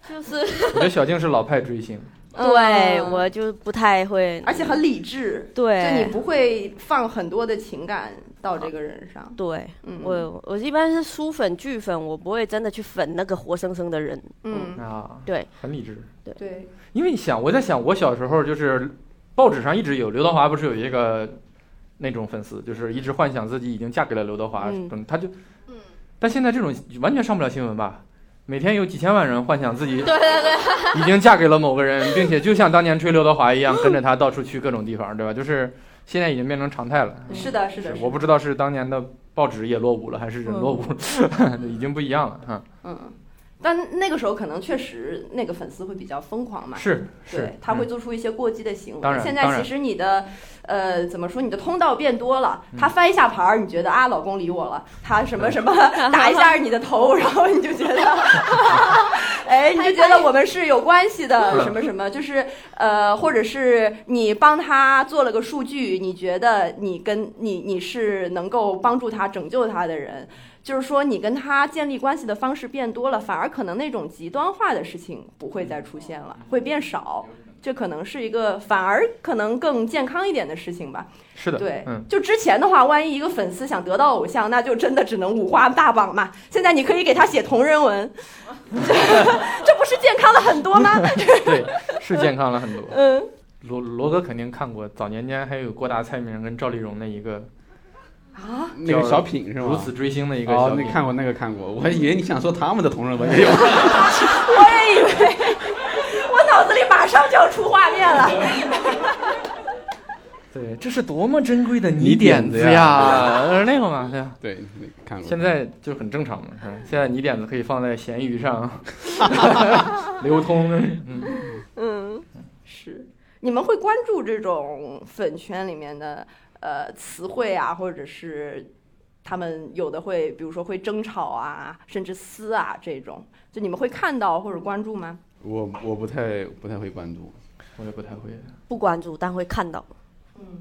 就是我觉得小静是老派追星，对嗯我就不太会，而且很理智，对，就你不会放很多的情感到这个人上。对嗯，我我一般是书粉剧粉，我不会真的去粉那个活生生的人。嗯，啊，对，很理智。对，因为你想，我在想，我小时候就是报纸上一直有刘德华，不是有一个那种粉丝，就是一直幻想自己已经嫁给了刘德华，嗯等他就，但现在这种完全上不了新闻吧？每天有几千万人幻想自己 对对对，已经嫁给了某个人，并且就像当年追刘德华一样，跟着他到处去各种地方，对吧？就是现在已经变成常态了。是的，是的，我不知道是当年的报纸也落伍了，还是人落伍了，已经不一样了哈。嗯，但那个时候可能确实那个粉丝会比较疯狂嘛，是是对，，他会嗯。做出一些过激的行为。当然现在其实你的呃怎么说，你的通道变多了，嗯。他翻一下牌儿，你觉得啊老公理我了，他什么什么 打一下你的头，然后你就觉得，哎，你就觉得我们是有关系的，嗯什么什么，就是呃，或者是你帮他做了个数据，你觉得你跟你你是能够帮助他拯救他的人。就是说，你跟他建立关系的方式变多了，反而可能那种极端化的事情不会再出现了，会变少。这可能是一个反而可能更健康一点的事情吧。是的，对，嗯，就之前的话，万一一个粉丝想得到偶像，那就真的只能五花大绑嘛。现在你可以给他写同人文，这不是健康了很多吗？对，是健康了很多。嗯，罗罗哥肯定看过，早年间还有郭达、蔡明跟赵丽蓉的一个啊，那个小品是吗？如此追星的一个小哦，品。那看过那个看过，我还以为你想说他们的同人文也有。我也以为，我脑子里马上就要出画面了。对，这是多么珍贵的泥点点子呀！呃那个嘛，对吧？对，看过。现在就很正常嘛，是吧？现在泥点子可以放在闲鱼上流通，嗯，嗯，是。你们会关注这种粉圈里面的呃词汇啊，或者是他们有的会，比如说会争吵啊，甚至撕啊这种，就你们会看到或者关注吗？我我不太不太会关注。我也不太会。不关注，但会看到。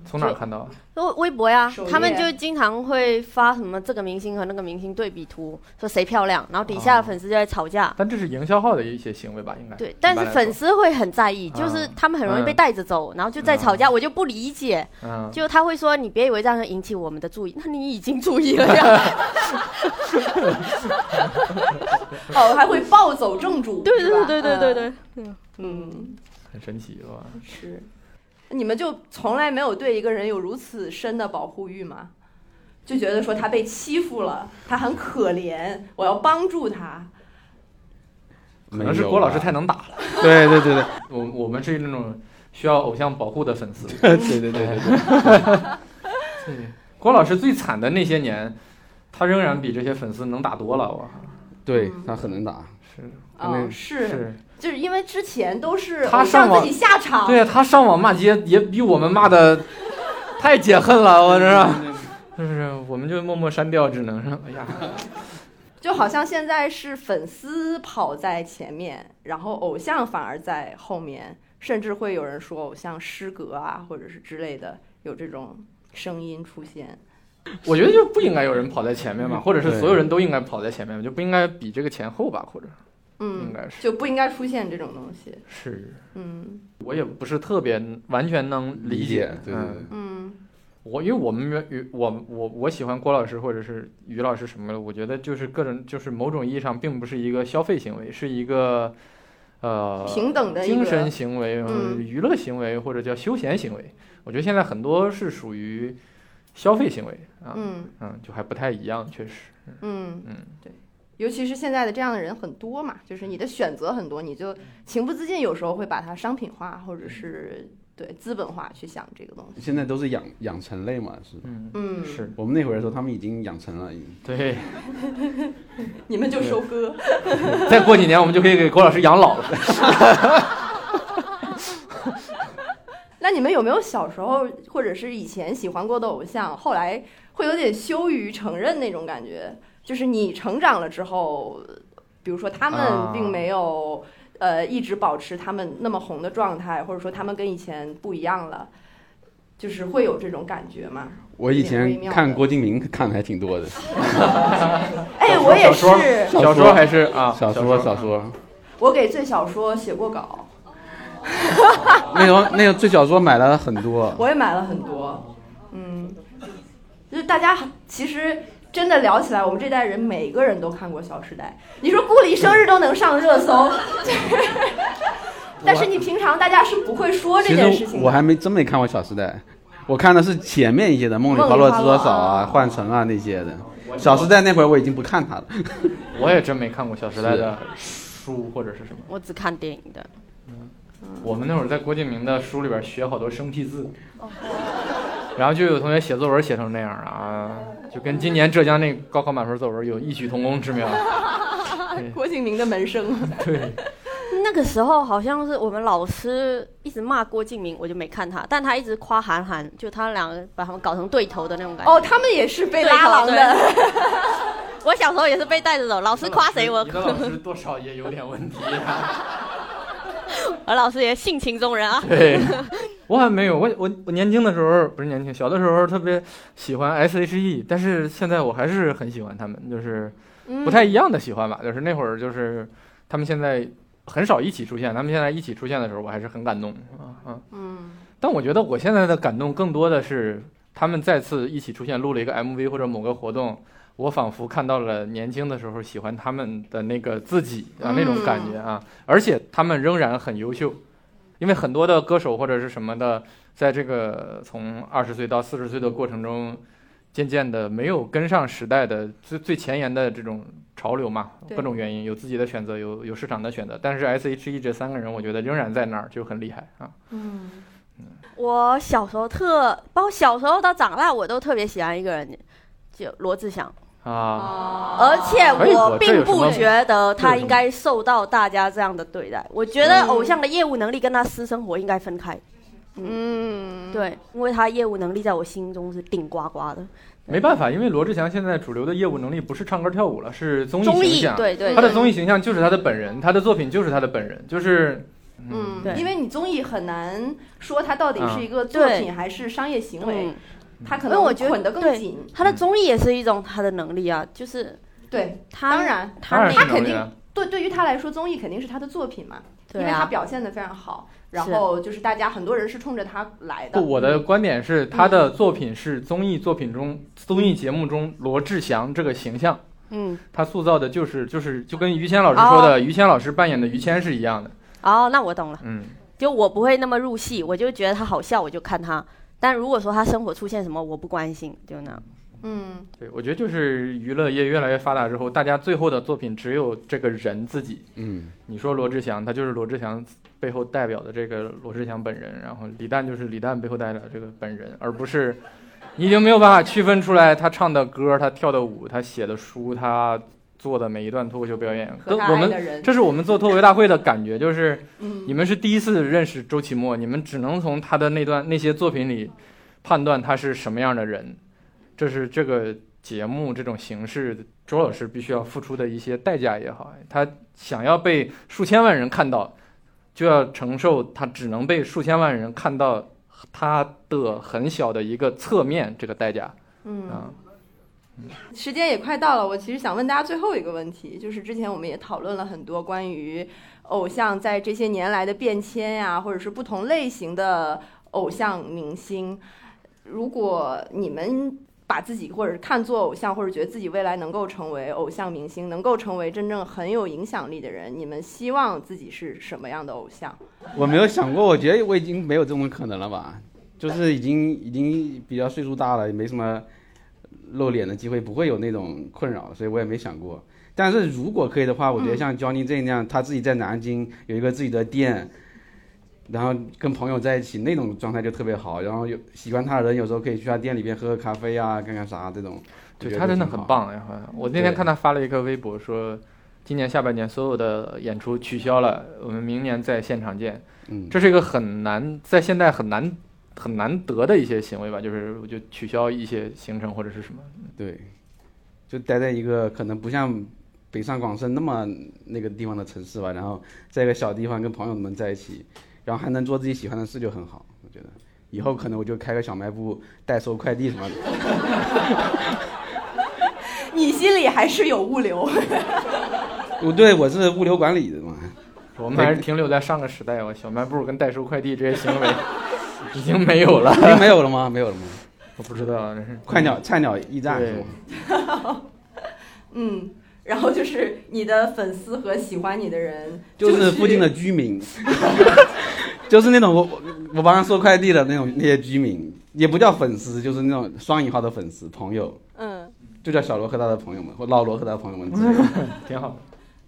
从哪看到啊？微微博呀，他们就经常会发什么这个明星和那个明星对比图，说谁漂亮，然后底下的粉丝就在吵架。但这是营销号的一些行为吧？应该对，但是粉丝会很在意，啊就是他们很容易被带着走，然后就在吵架，我就不理解。嗯，就他会说，你别以为这样会引起我们的注意，那你已经注意了呀。哦，还会暴走正主，对对对对对对对，嗯，很神奇是吧？是。你们就从来没有对一个人有如此深的保护欲吗？就觉得说他被欺负了，他很可怜，我要帮助他。可能是郭老师太能打了。对对对对我我们是那种需要偶像保护的粉丝。对对对对对。对，郭老师最惨的那些年，他仍然比这些粉丝能打多了。我对他很能打。是他那嗯，是，是，就是因为之前都是他上网偶像自己下场，对他上网骂街也比我们骂的太解恨了，我这是。就是，我们就默默删掉，只能是，哎呀，就好像现在是粉丝跑在前面，然后偶像反而在后面，甚至会有人说偶像失格啊，或者是之类的，有这种声音出现。我觉得就不应该有人跑在前面嘛，或者是所有人都应该跑在前面，就不应该比这个前后吧，或者嗯应，该是。就不应该出现这种东西。是，嗯。我也不是特别完全能理理解对对嗯。对。嗯。我因为我们与我我我喜欢郭老师或者是于老师什么的，我觉得就是各种就是某种意义上并不是一个消费行为，是一个呃平等的精神行为、娱乐行为或者叫休闲行为。我觉得现在很多是属于消费行为啊，嗯。嗯，就还不太一样，确实，嗯嗯，对。尤其是现在的这样的人很多嘛，就是你的选择很多，你就情不自禁有时候会把它商品化，或者是对资本化去想这个东西。现在都是养养成类嘛，是。嗯，嗯，是我们那会儿的时候，他们已经养成了，已经对。你们就收割。再过几年，我们就可以给郭老师养老了。那你们有没有小时候或者是以前喜欢过的偶像，后来会有点羞于承认那种感觉？就是你成长了之后，比如说他们啊。并没有、呃一直保持他们那么红的状态，或者说他们跟以前不一样了，就是会有这种感觉吗？我以前看郭敬明看的还挺多的，哎，我也说是，小说还是啊，小说小说，我给最小说写过稿，那个那个最小说买了很多，我也买了很多，嗯，就是大家其实真的聊起来，我们这代人每个人都看过《小时代》。你说顾里生日都能上热搜，但是你平常大家是不会说这其件事情我还没真没看过《小时代》，我看的是前面一些的《梦里花落知多少》啊，啊《幻城》啊那些的。《小时代》那会儿我已经不看它了。我也真没看过《小时代》的书或者是什么。我只看电影的。我们那会儿在郭敬明的书里边学好多生僻字，然后就有同学写作文写成那样啊，就跟今年浙江那高考满分作文有异曲同工之妙。郭敬明的门生。对。那个时候好像是我们老师一直骂郭敬明，我就没看他，但他一直夸韩寒，就他两个把他们搞成对头的那种感觉。哦，他们也是被拉郎的。我小时候也是被带着走，老师夸谁我。你的老师多少也有点问题啊。我老师也性情中人啊。对，我还没有，我我我年轻的时候不是年轻，小的时候特别喜欢 S.H.E，但是现在我还是很喜欢他们，就是不太一样的喜欢吧。就是那会儿就是他们现在。很少一起出现，他们现在一起出现的时候，我还是很感动啊啊。嗯。但我觉得我现在的感动更多的是他们再次一起出现，录了一个 MV 或者某个活动，我仿佛看到了年轻的时候喜欢他们的那个自己啊那种感觉啊。而且他们仍然很优秀，因为很多的歌手或者是什么的，在这个从二十岁到四十岁的过程中，渐渐的没有跟上时代的最最前沿的这种。潮流嘛，各种原因有自己的选择，有有市场的选择，但是 S.H.E 这三个人，我觉得仍然在那儿，就很厉害啊。嗯，我小时候特，包括小时候到长大，我都特别喜欢一个人，就罗志祥啊。而且我并不觉得他应该受到大家这样的对待，我觉得偶像的业务能力跟他私生活应该分开。嗯，对，因为他业务能力在我心中是顶呱呱的。没办法，因为罗志祥现在主流的业务能力不是唱歌跳舞了，是综艺形象。对对，他的综艺形象就是他的本人，他的作品就是他的本人，就是。嗯，对，因为你综艺很难说他到底是一个作品还是商业行为，他可能捆得更紧。他的综艺也是一种他的能力啊，就是对，他当然他他肯定对对于他来说，综艺肯定是他的作品嘛，因为他表现的非常好。然后就是大家很多人是冲着他来的。不，我的观点是他的作品是综艺作品中综艺节目中罗志祥这个形象。嗯，他塑造的就是就是就跟于谦老师说的，于谦老师扮演的于谦是一样的。哦，那我懂了。嗯，就我不会那么入戏，我就觉得他好笑，我就看他。但如果说他生活出现什么，我不关心，就那样。嗯，对，我觉得就是娱乐业越来越发达之后，大家最后的作品只有这个人自己。嗯，你说罗志祥，他就是罗志祥。背后代表的这个罗志祥本人，然后李诞就是李诞背后代表这个本人，而不是你已经没有办法区分出来他唱的歌、他跳的舞、他写的书、他做的每一段脱口秀表演。我们这是我们做脱口秀大会的感觉，就是你们是第一次认识周奇墨，你们只能从他的那段那些作品里判断他是什么样的人。这是这个节目这种形式，周老师必须要付出的一些代价也好，他想要被数千万人看到。就要承受他只能被数千万人看到他的很小的一个侧面这个代价。嗯啊，时间也快到了，我其实想问大家最后一个问题，就是之前我们也讨论了很多关于偶像在这些年来的变迁呀，或者是不同类型的偶像明星，如果你们。把自己或者是看作偶像，或者觉得自己未来能够成为偶像明星，能够成为真正很有影响力的人，你们希望自己是什么样的偶像？我没有想过，我觉得我已经没有这种可能了吧，就是已经已经比较岁数大了，也没什么露脸的机会，不会有那种困扰，所以我也没想过。但是如果可以的话，我觉得像 Johnny 这样，他自己在南京有一个自己的店。然后跟朋友在一起那种状态就特别好，然后有喜欢他的人有时候可以去他店里边喝喝咖啡啊，干干啥这种。对他真的很棒呀！我那天看他发了一个微博说，今年下半年所有的演出取消了，我们明年在现场见。嗯，这是一个很难在现在很难很难得的一些行为吧，就是我就取消一些行程或者是什么。对，就待在一个可能不像北上广深那么那个地方的城市吧，然后在一个小地方跟朋友们在一起。然后还能做自己喜欢的事就很好，我觉得以后可能我就开个小卖部代收快递什么的。你心里还是有物流。我 对，我是物流管理的嘛。我们还是停留在上个时代，我小卖部跟代收快递这些行为已经没有了。已经没有了吗？没有了吗？我不知道，这是快鸟菜鸟驿站是吗？嗯。然后就是你的粉丝和喜欢你的人，就是附近的居民，就是那种我我我帮他收快递的那种那些居民，也不叫粉丝，就是那种双引号的粉丝朋友。嗯，就叫小罗和他的朋友们，或老罗和他的朋友们 挺好的。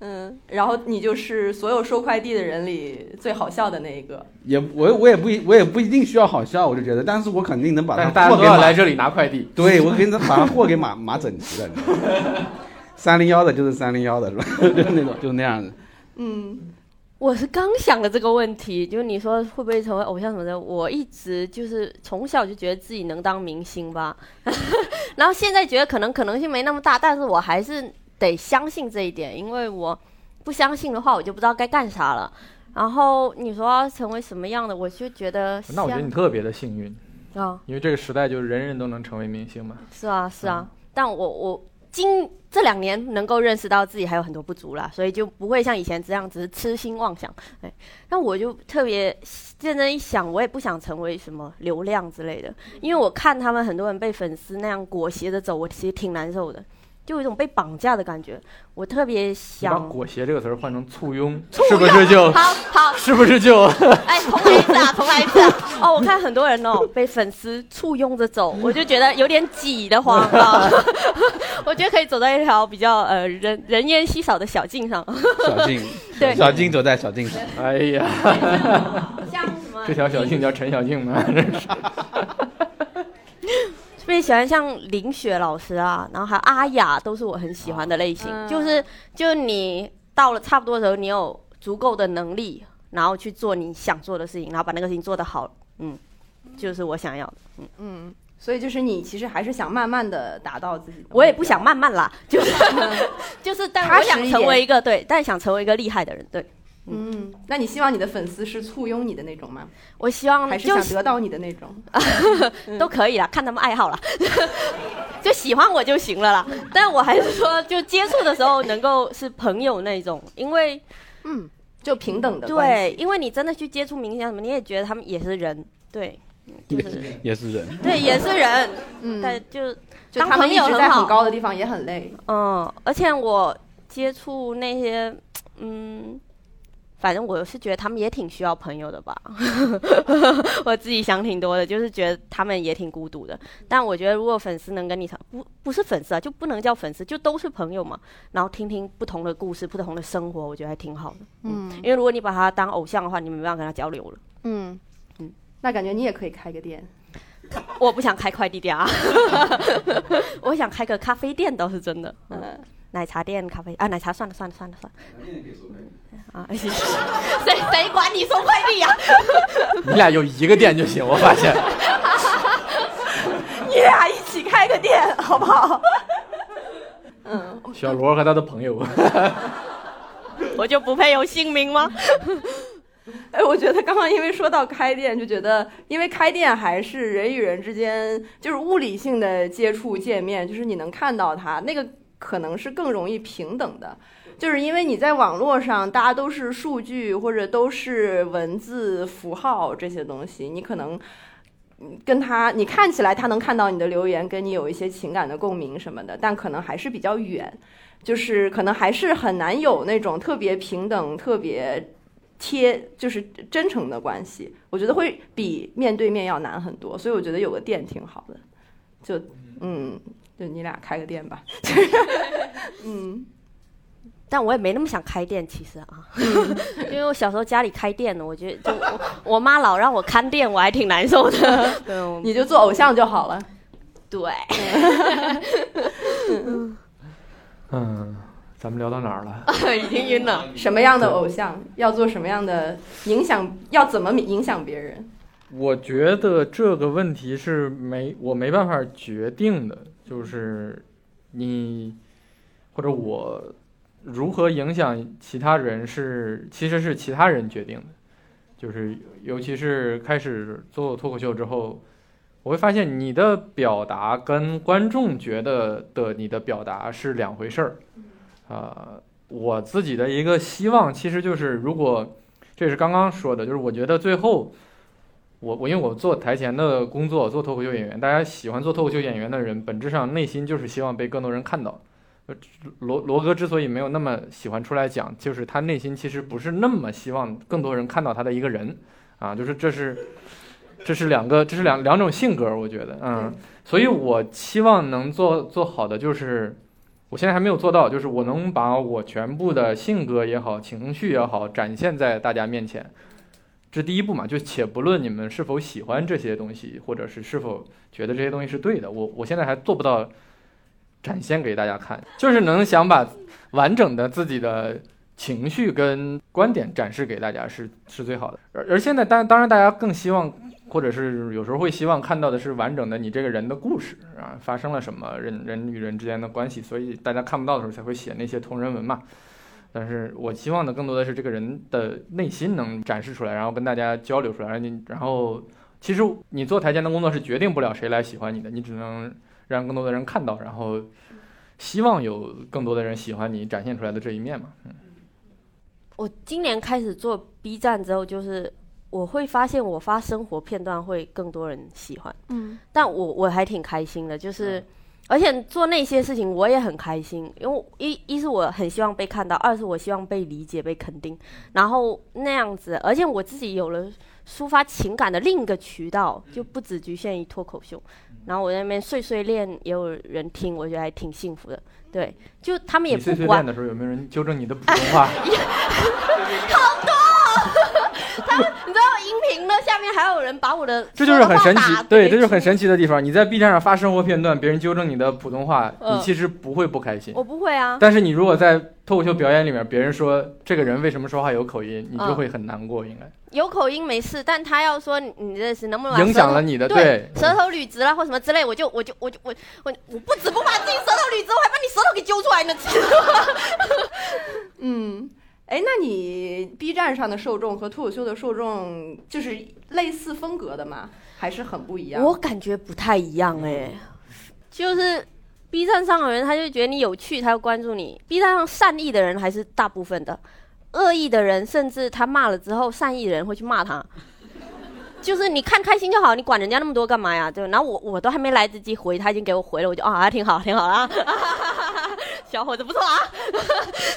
嗯，然后你就是所有收快递的人里最好笑的那一个。也我我也不一我也不一定需要好笑，我就觉得，但是我肯定能把但是大家它货都要来这里拿快递。对，我肯定把它货给码码整齐了。三零幺的就是三零幺的是吧？就是那种就是那样子。嗯我是刚想的这个问题，就是你说会不会成为偶像什么的，我一直就是从小就觉得自己能当明星吧，然后现在觉得可能可能性没那么大，但是我还是得相信这一点，因为我不相信的话，我就不知道该干啥了。然后你说要成为什么样的，我就觉得那我觉得你特别的幸运，啊，因为这个时代就是人人都能成为明星嘛。是啊是啊，但我我今这两年能够认识到自己还有很多不足啦，所以就不会像以前这样只是痴心妄想。哎，那我就特别认真一想，我也不想成为什么流量之类的，因为我看他们很多人被粉丝那样裹挟着走，我其实挺难受的，就有一种被绑架的感觉。我特别想把想，裹挟这个词儿换成簇拥，是不是就好好，是不是就哎，重来一次啊，重来一次啊！哦，我看很多人哦被粉丝簇拥着走，我就觉得有点挤得慌啊。我觉得可以走在一条比较呃人人烟稀少的小径上，小径，对小径走在小径上。哎呀，像什么这条小径叫陈小径吗？特别喜欢像林雪老师啊，然后还有阿雅，都是我很喜欢的类型。嗯就是就你到了差不多的时候，你有足够的能力，然后去做你想做的事情，然后把那个事情做得好，嗯，就是我想要的。嗯，嗯所以就是你其实还是想慢慢的达到自己的目标。我也不想慢慢啦，就是 就是，但我想成为一个对，但想成为一个厉害的人。对嗯，那你希望你的粉丝是簇拥你的那种吗？我希望还是就想得到你的那种？都可以啦，看他们爱好了，就喜欢我就行了啦。但我还是说，就接触的时候能够是朋友那种，因为嗯，就平等的对，因为你真的去接触明星什么，你也觉得他们也是人，对，就是。也是人，对，也是人，嗯，但就就他们一直在很高的地方也很累。嗯，而且我接触那些，嗯，反正我是觉得他们也挺需要朋友的吧。我自己想挺多的，就是觉得他们也挺孤独的。但我觉得如果粉丝能跟你谈，不不是粉丝啊，就不能叫粉丝，就都是朋友嘛。然后听听不同的故事、不同的生活，我觉得还挺好的。嗯，因为如果你把他当偶像的话，你没办法跟他交流了。嗯嗯，那感觉你也可以开个店。我不想开快递店啊，我想开个咖啡店倒是真的。嗯，奶茶店、咖啡啊，奶茶算了算了算了算了。啊，谁谁管你送快递呀、你俩有一个店就行，我发现。你俩一起开个店好不好？嗯，小罗和他的朋友，我就不配有姓名吗？哎，我觉得刚刚因为说到开店，就觉得因为开店还是人与人之间就是物理性的接触见面，就是你能看到他，那个可能是更容易平等的。就是因为你在网络上，大家都是数据或者都是文字符号这些东西，你可能跟他，你看起来他能看到你的留言，跟你有一些情感的共鸣什么的，但可能还是比较远，就是可能还是很难有那种特别平等、特别贴，就是真诚的关系。我觉得会比面对面要难很多，所以我觉得有个店挺好的。就嗯，就你俩开个店吧。嗯。但我也没那么想开店，其实啊，因为我小时候家里开店呢，我觉得就我 我妈老让我看店，我还挺难受的。对你就做偶像就好了。对，嗯，咱们聊到哪儿了？已经晕了。什么样的偶像要做什么样的影响，要怎么影响别人？我觉得这个问题是没我没办法决定的，就是你或者我如何影响其他人是其实是其他人决定的，就是尤其是开始做脱口秀之后，我会发现你的表达跟观众觉得的你的表达是两回事儿。啊、我自己的一个希望其实就是，如果这也是刚刚说的，就是我觉得最后。我我因为我做台前的工作，做脱口秀演员，大家喜欢做脱口秀演员的人，本质上内心就是希望被更多人看到。呃罗罗哥之所以没有那么喜欢出来讲，就是他内心其实不是那么希望更多人看到他的一个人啊，就是这是这是两个，这是两两种性格，我觉得，嗯，所以我期望能做做好的就是，我现在还没有做到，就是我能把我全部的性格也好，情绪也好，展现在大家面前。这第一步嘛，就且不论你们是否喜欢这些东西，或者是是否觉得这些东西是对的，我我现在还做不到展现给大家看，就是能想把完整的自己的情绪跟观点展示给大家是是最好的。而而现在当当然大家更希望，或者是有时候会希望看到的是完整的你这个人的故事啊，发生了什么人人与人之间的关系，所以大家看不到的时候才会写那些同人文嘛。但是我希望的更多的是这个人的内心能展示出来，然后跟大家交流出来。然后你，然后其实你做台前的工作是决定不了谁来喜欢你的，你只能让更多的人看到，然后希望有更多的人喜欢你展现出来的这一面嘛。嗯，我今年开始做 B 站之后，就是我会发现我发生活片段会更多人喜欢，嗯但我我还挺开心的，就是。而且做那些事情我也很开心，因为一一是我很希望被看到，二是我希望被理解、被肯定，然后那样子，而且我自己有了抒发情感的另一个渠道，就不只局限于脱口秀。然后我在那边碎碎念，也有人听，我觉得还挺幸福的。对，就他们也不管碎念的时候有没有人纠正你的普通话？你知道音频的下面还有人把我的这就是很神奇对，这就是很神奇的地方。你在 B 站上发生活片段，别人纠正你的普通话，嗯你其实不会不开心。我不会啊，但是你如果在脱口秀表演里面，别人说这个人为什么说话有口音，你就嗯会很难过，应该有口音没事，但他要说你你这是能不能影响了你的对舌头捋直了或什么之类，我就我就我就我我我不止不把自己舌头捋直，我还把你舌头给揪出来呢。其 实嗯，哎，那你 B 站上的受众和脱口秀的受众就是类似风格的吗？还是很不一样？我感觉不太一样哎、就是 B 站上的人，他就觉得你有趣，他要关注你。B 站上善意的人还是大部分的，恶意的人甚至他骂了之后，善意的人会去骂他。就是你看开心就好，你管人家那么多干嘛呀？对，然后我我都还没来得及回，他已经给我回了，我就啊，还挺好，挺好啊，小伙子不错啊。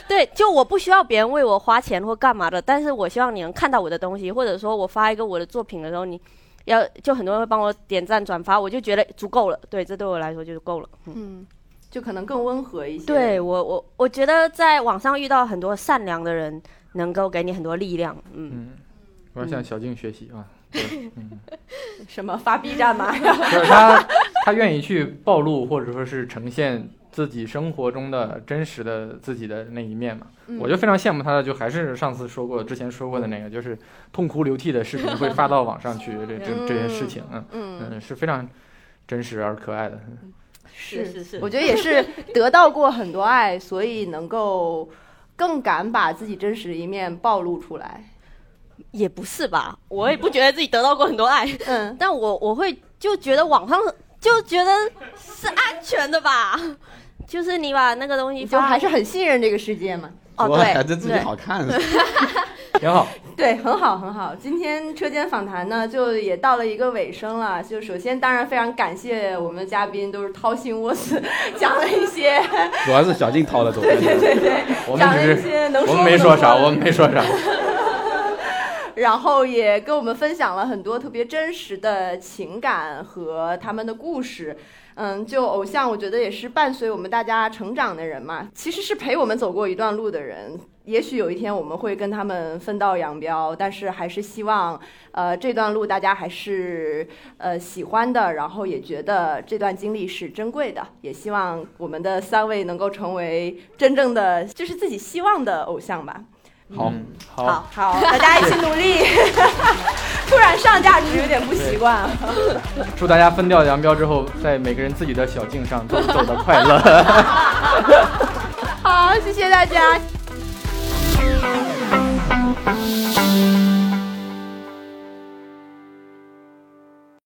对，就我不需要别人为我花钱或干嘛的，但是我希望你能看到我的东西，或者说我发一个我的作品的时候，你要就很多人会帮我点赞转发，我就觉得足够了。对，这对我来说就够了。嗯，嗯，就可能更温和一些。对我我我觉得在网上遇到很多善良的人，能够给你很多力量。嗯，嗯，我要向小静学习啊。对嗯，什么发 B 站吗？就是他，他愿意去暴露或者说是呈现自己生活中的真实的自己的那一面嘛。嗯我就非常羡慕他的，就还是上次说过，之前说过的那个，就是痛哭流涕的视频会发到网上去，这这这些事情，嗯嗯，嗯，是非常真实而可爱的。是是是我觉得也是得到过很多爱，所以能够更敢把自己真实的一面暴露出来。也不是吧，我也不觉得自己得到过很多爱，嗯，但我我会就觉得网上就觉得是安全的吧，就是你把那个东西就还是很信任这个世界嘛。哦对是自己好看。挺好，对，很好，很好。今天车间访谈呢，就也到了一个尾声了。就首先，当然非常感谢我们的嘉宾，都是掏心窝子 讲了一些，主要是小静掏的多。对对对，我讲了一些能说我们没说啥，我们没说啥。然后也跟我们分享了很多特别真实的情感和他们的故事。嗯，就偶像，我觉得也是伴随我们大家成长的人嘛，其实是陪我们走过一段路的人。也许有一天我们会跟他们分道扬镳，但是还是希望，呃，这段路大家还是呃喜欢的，然后也觉得这段经历是珍贵的。也希望我们的三位能够成为真正的就是自己希望的偶像吧。好好。好大家一起努力。突然上价值有点不习惯祝大家分掉杨彪之后在每个人自己的小径上都 走得快乐。哈哈哈好谢谢大家。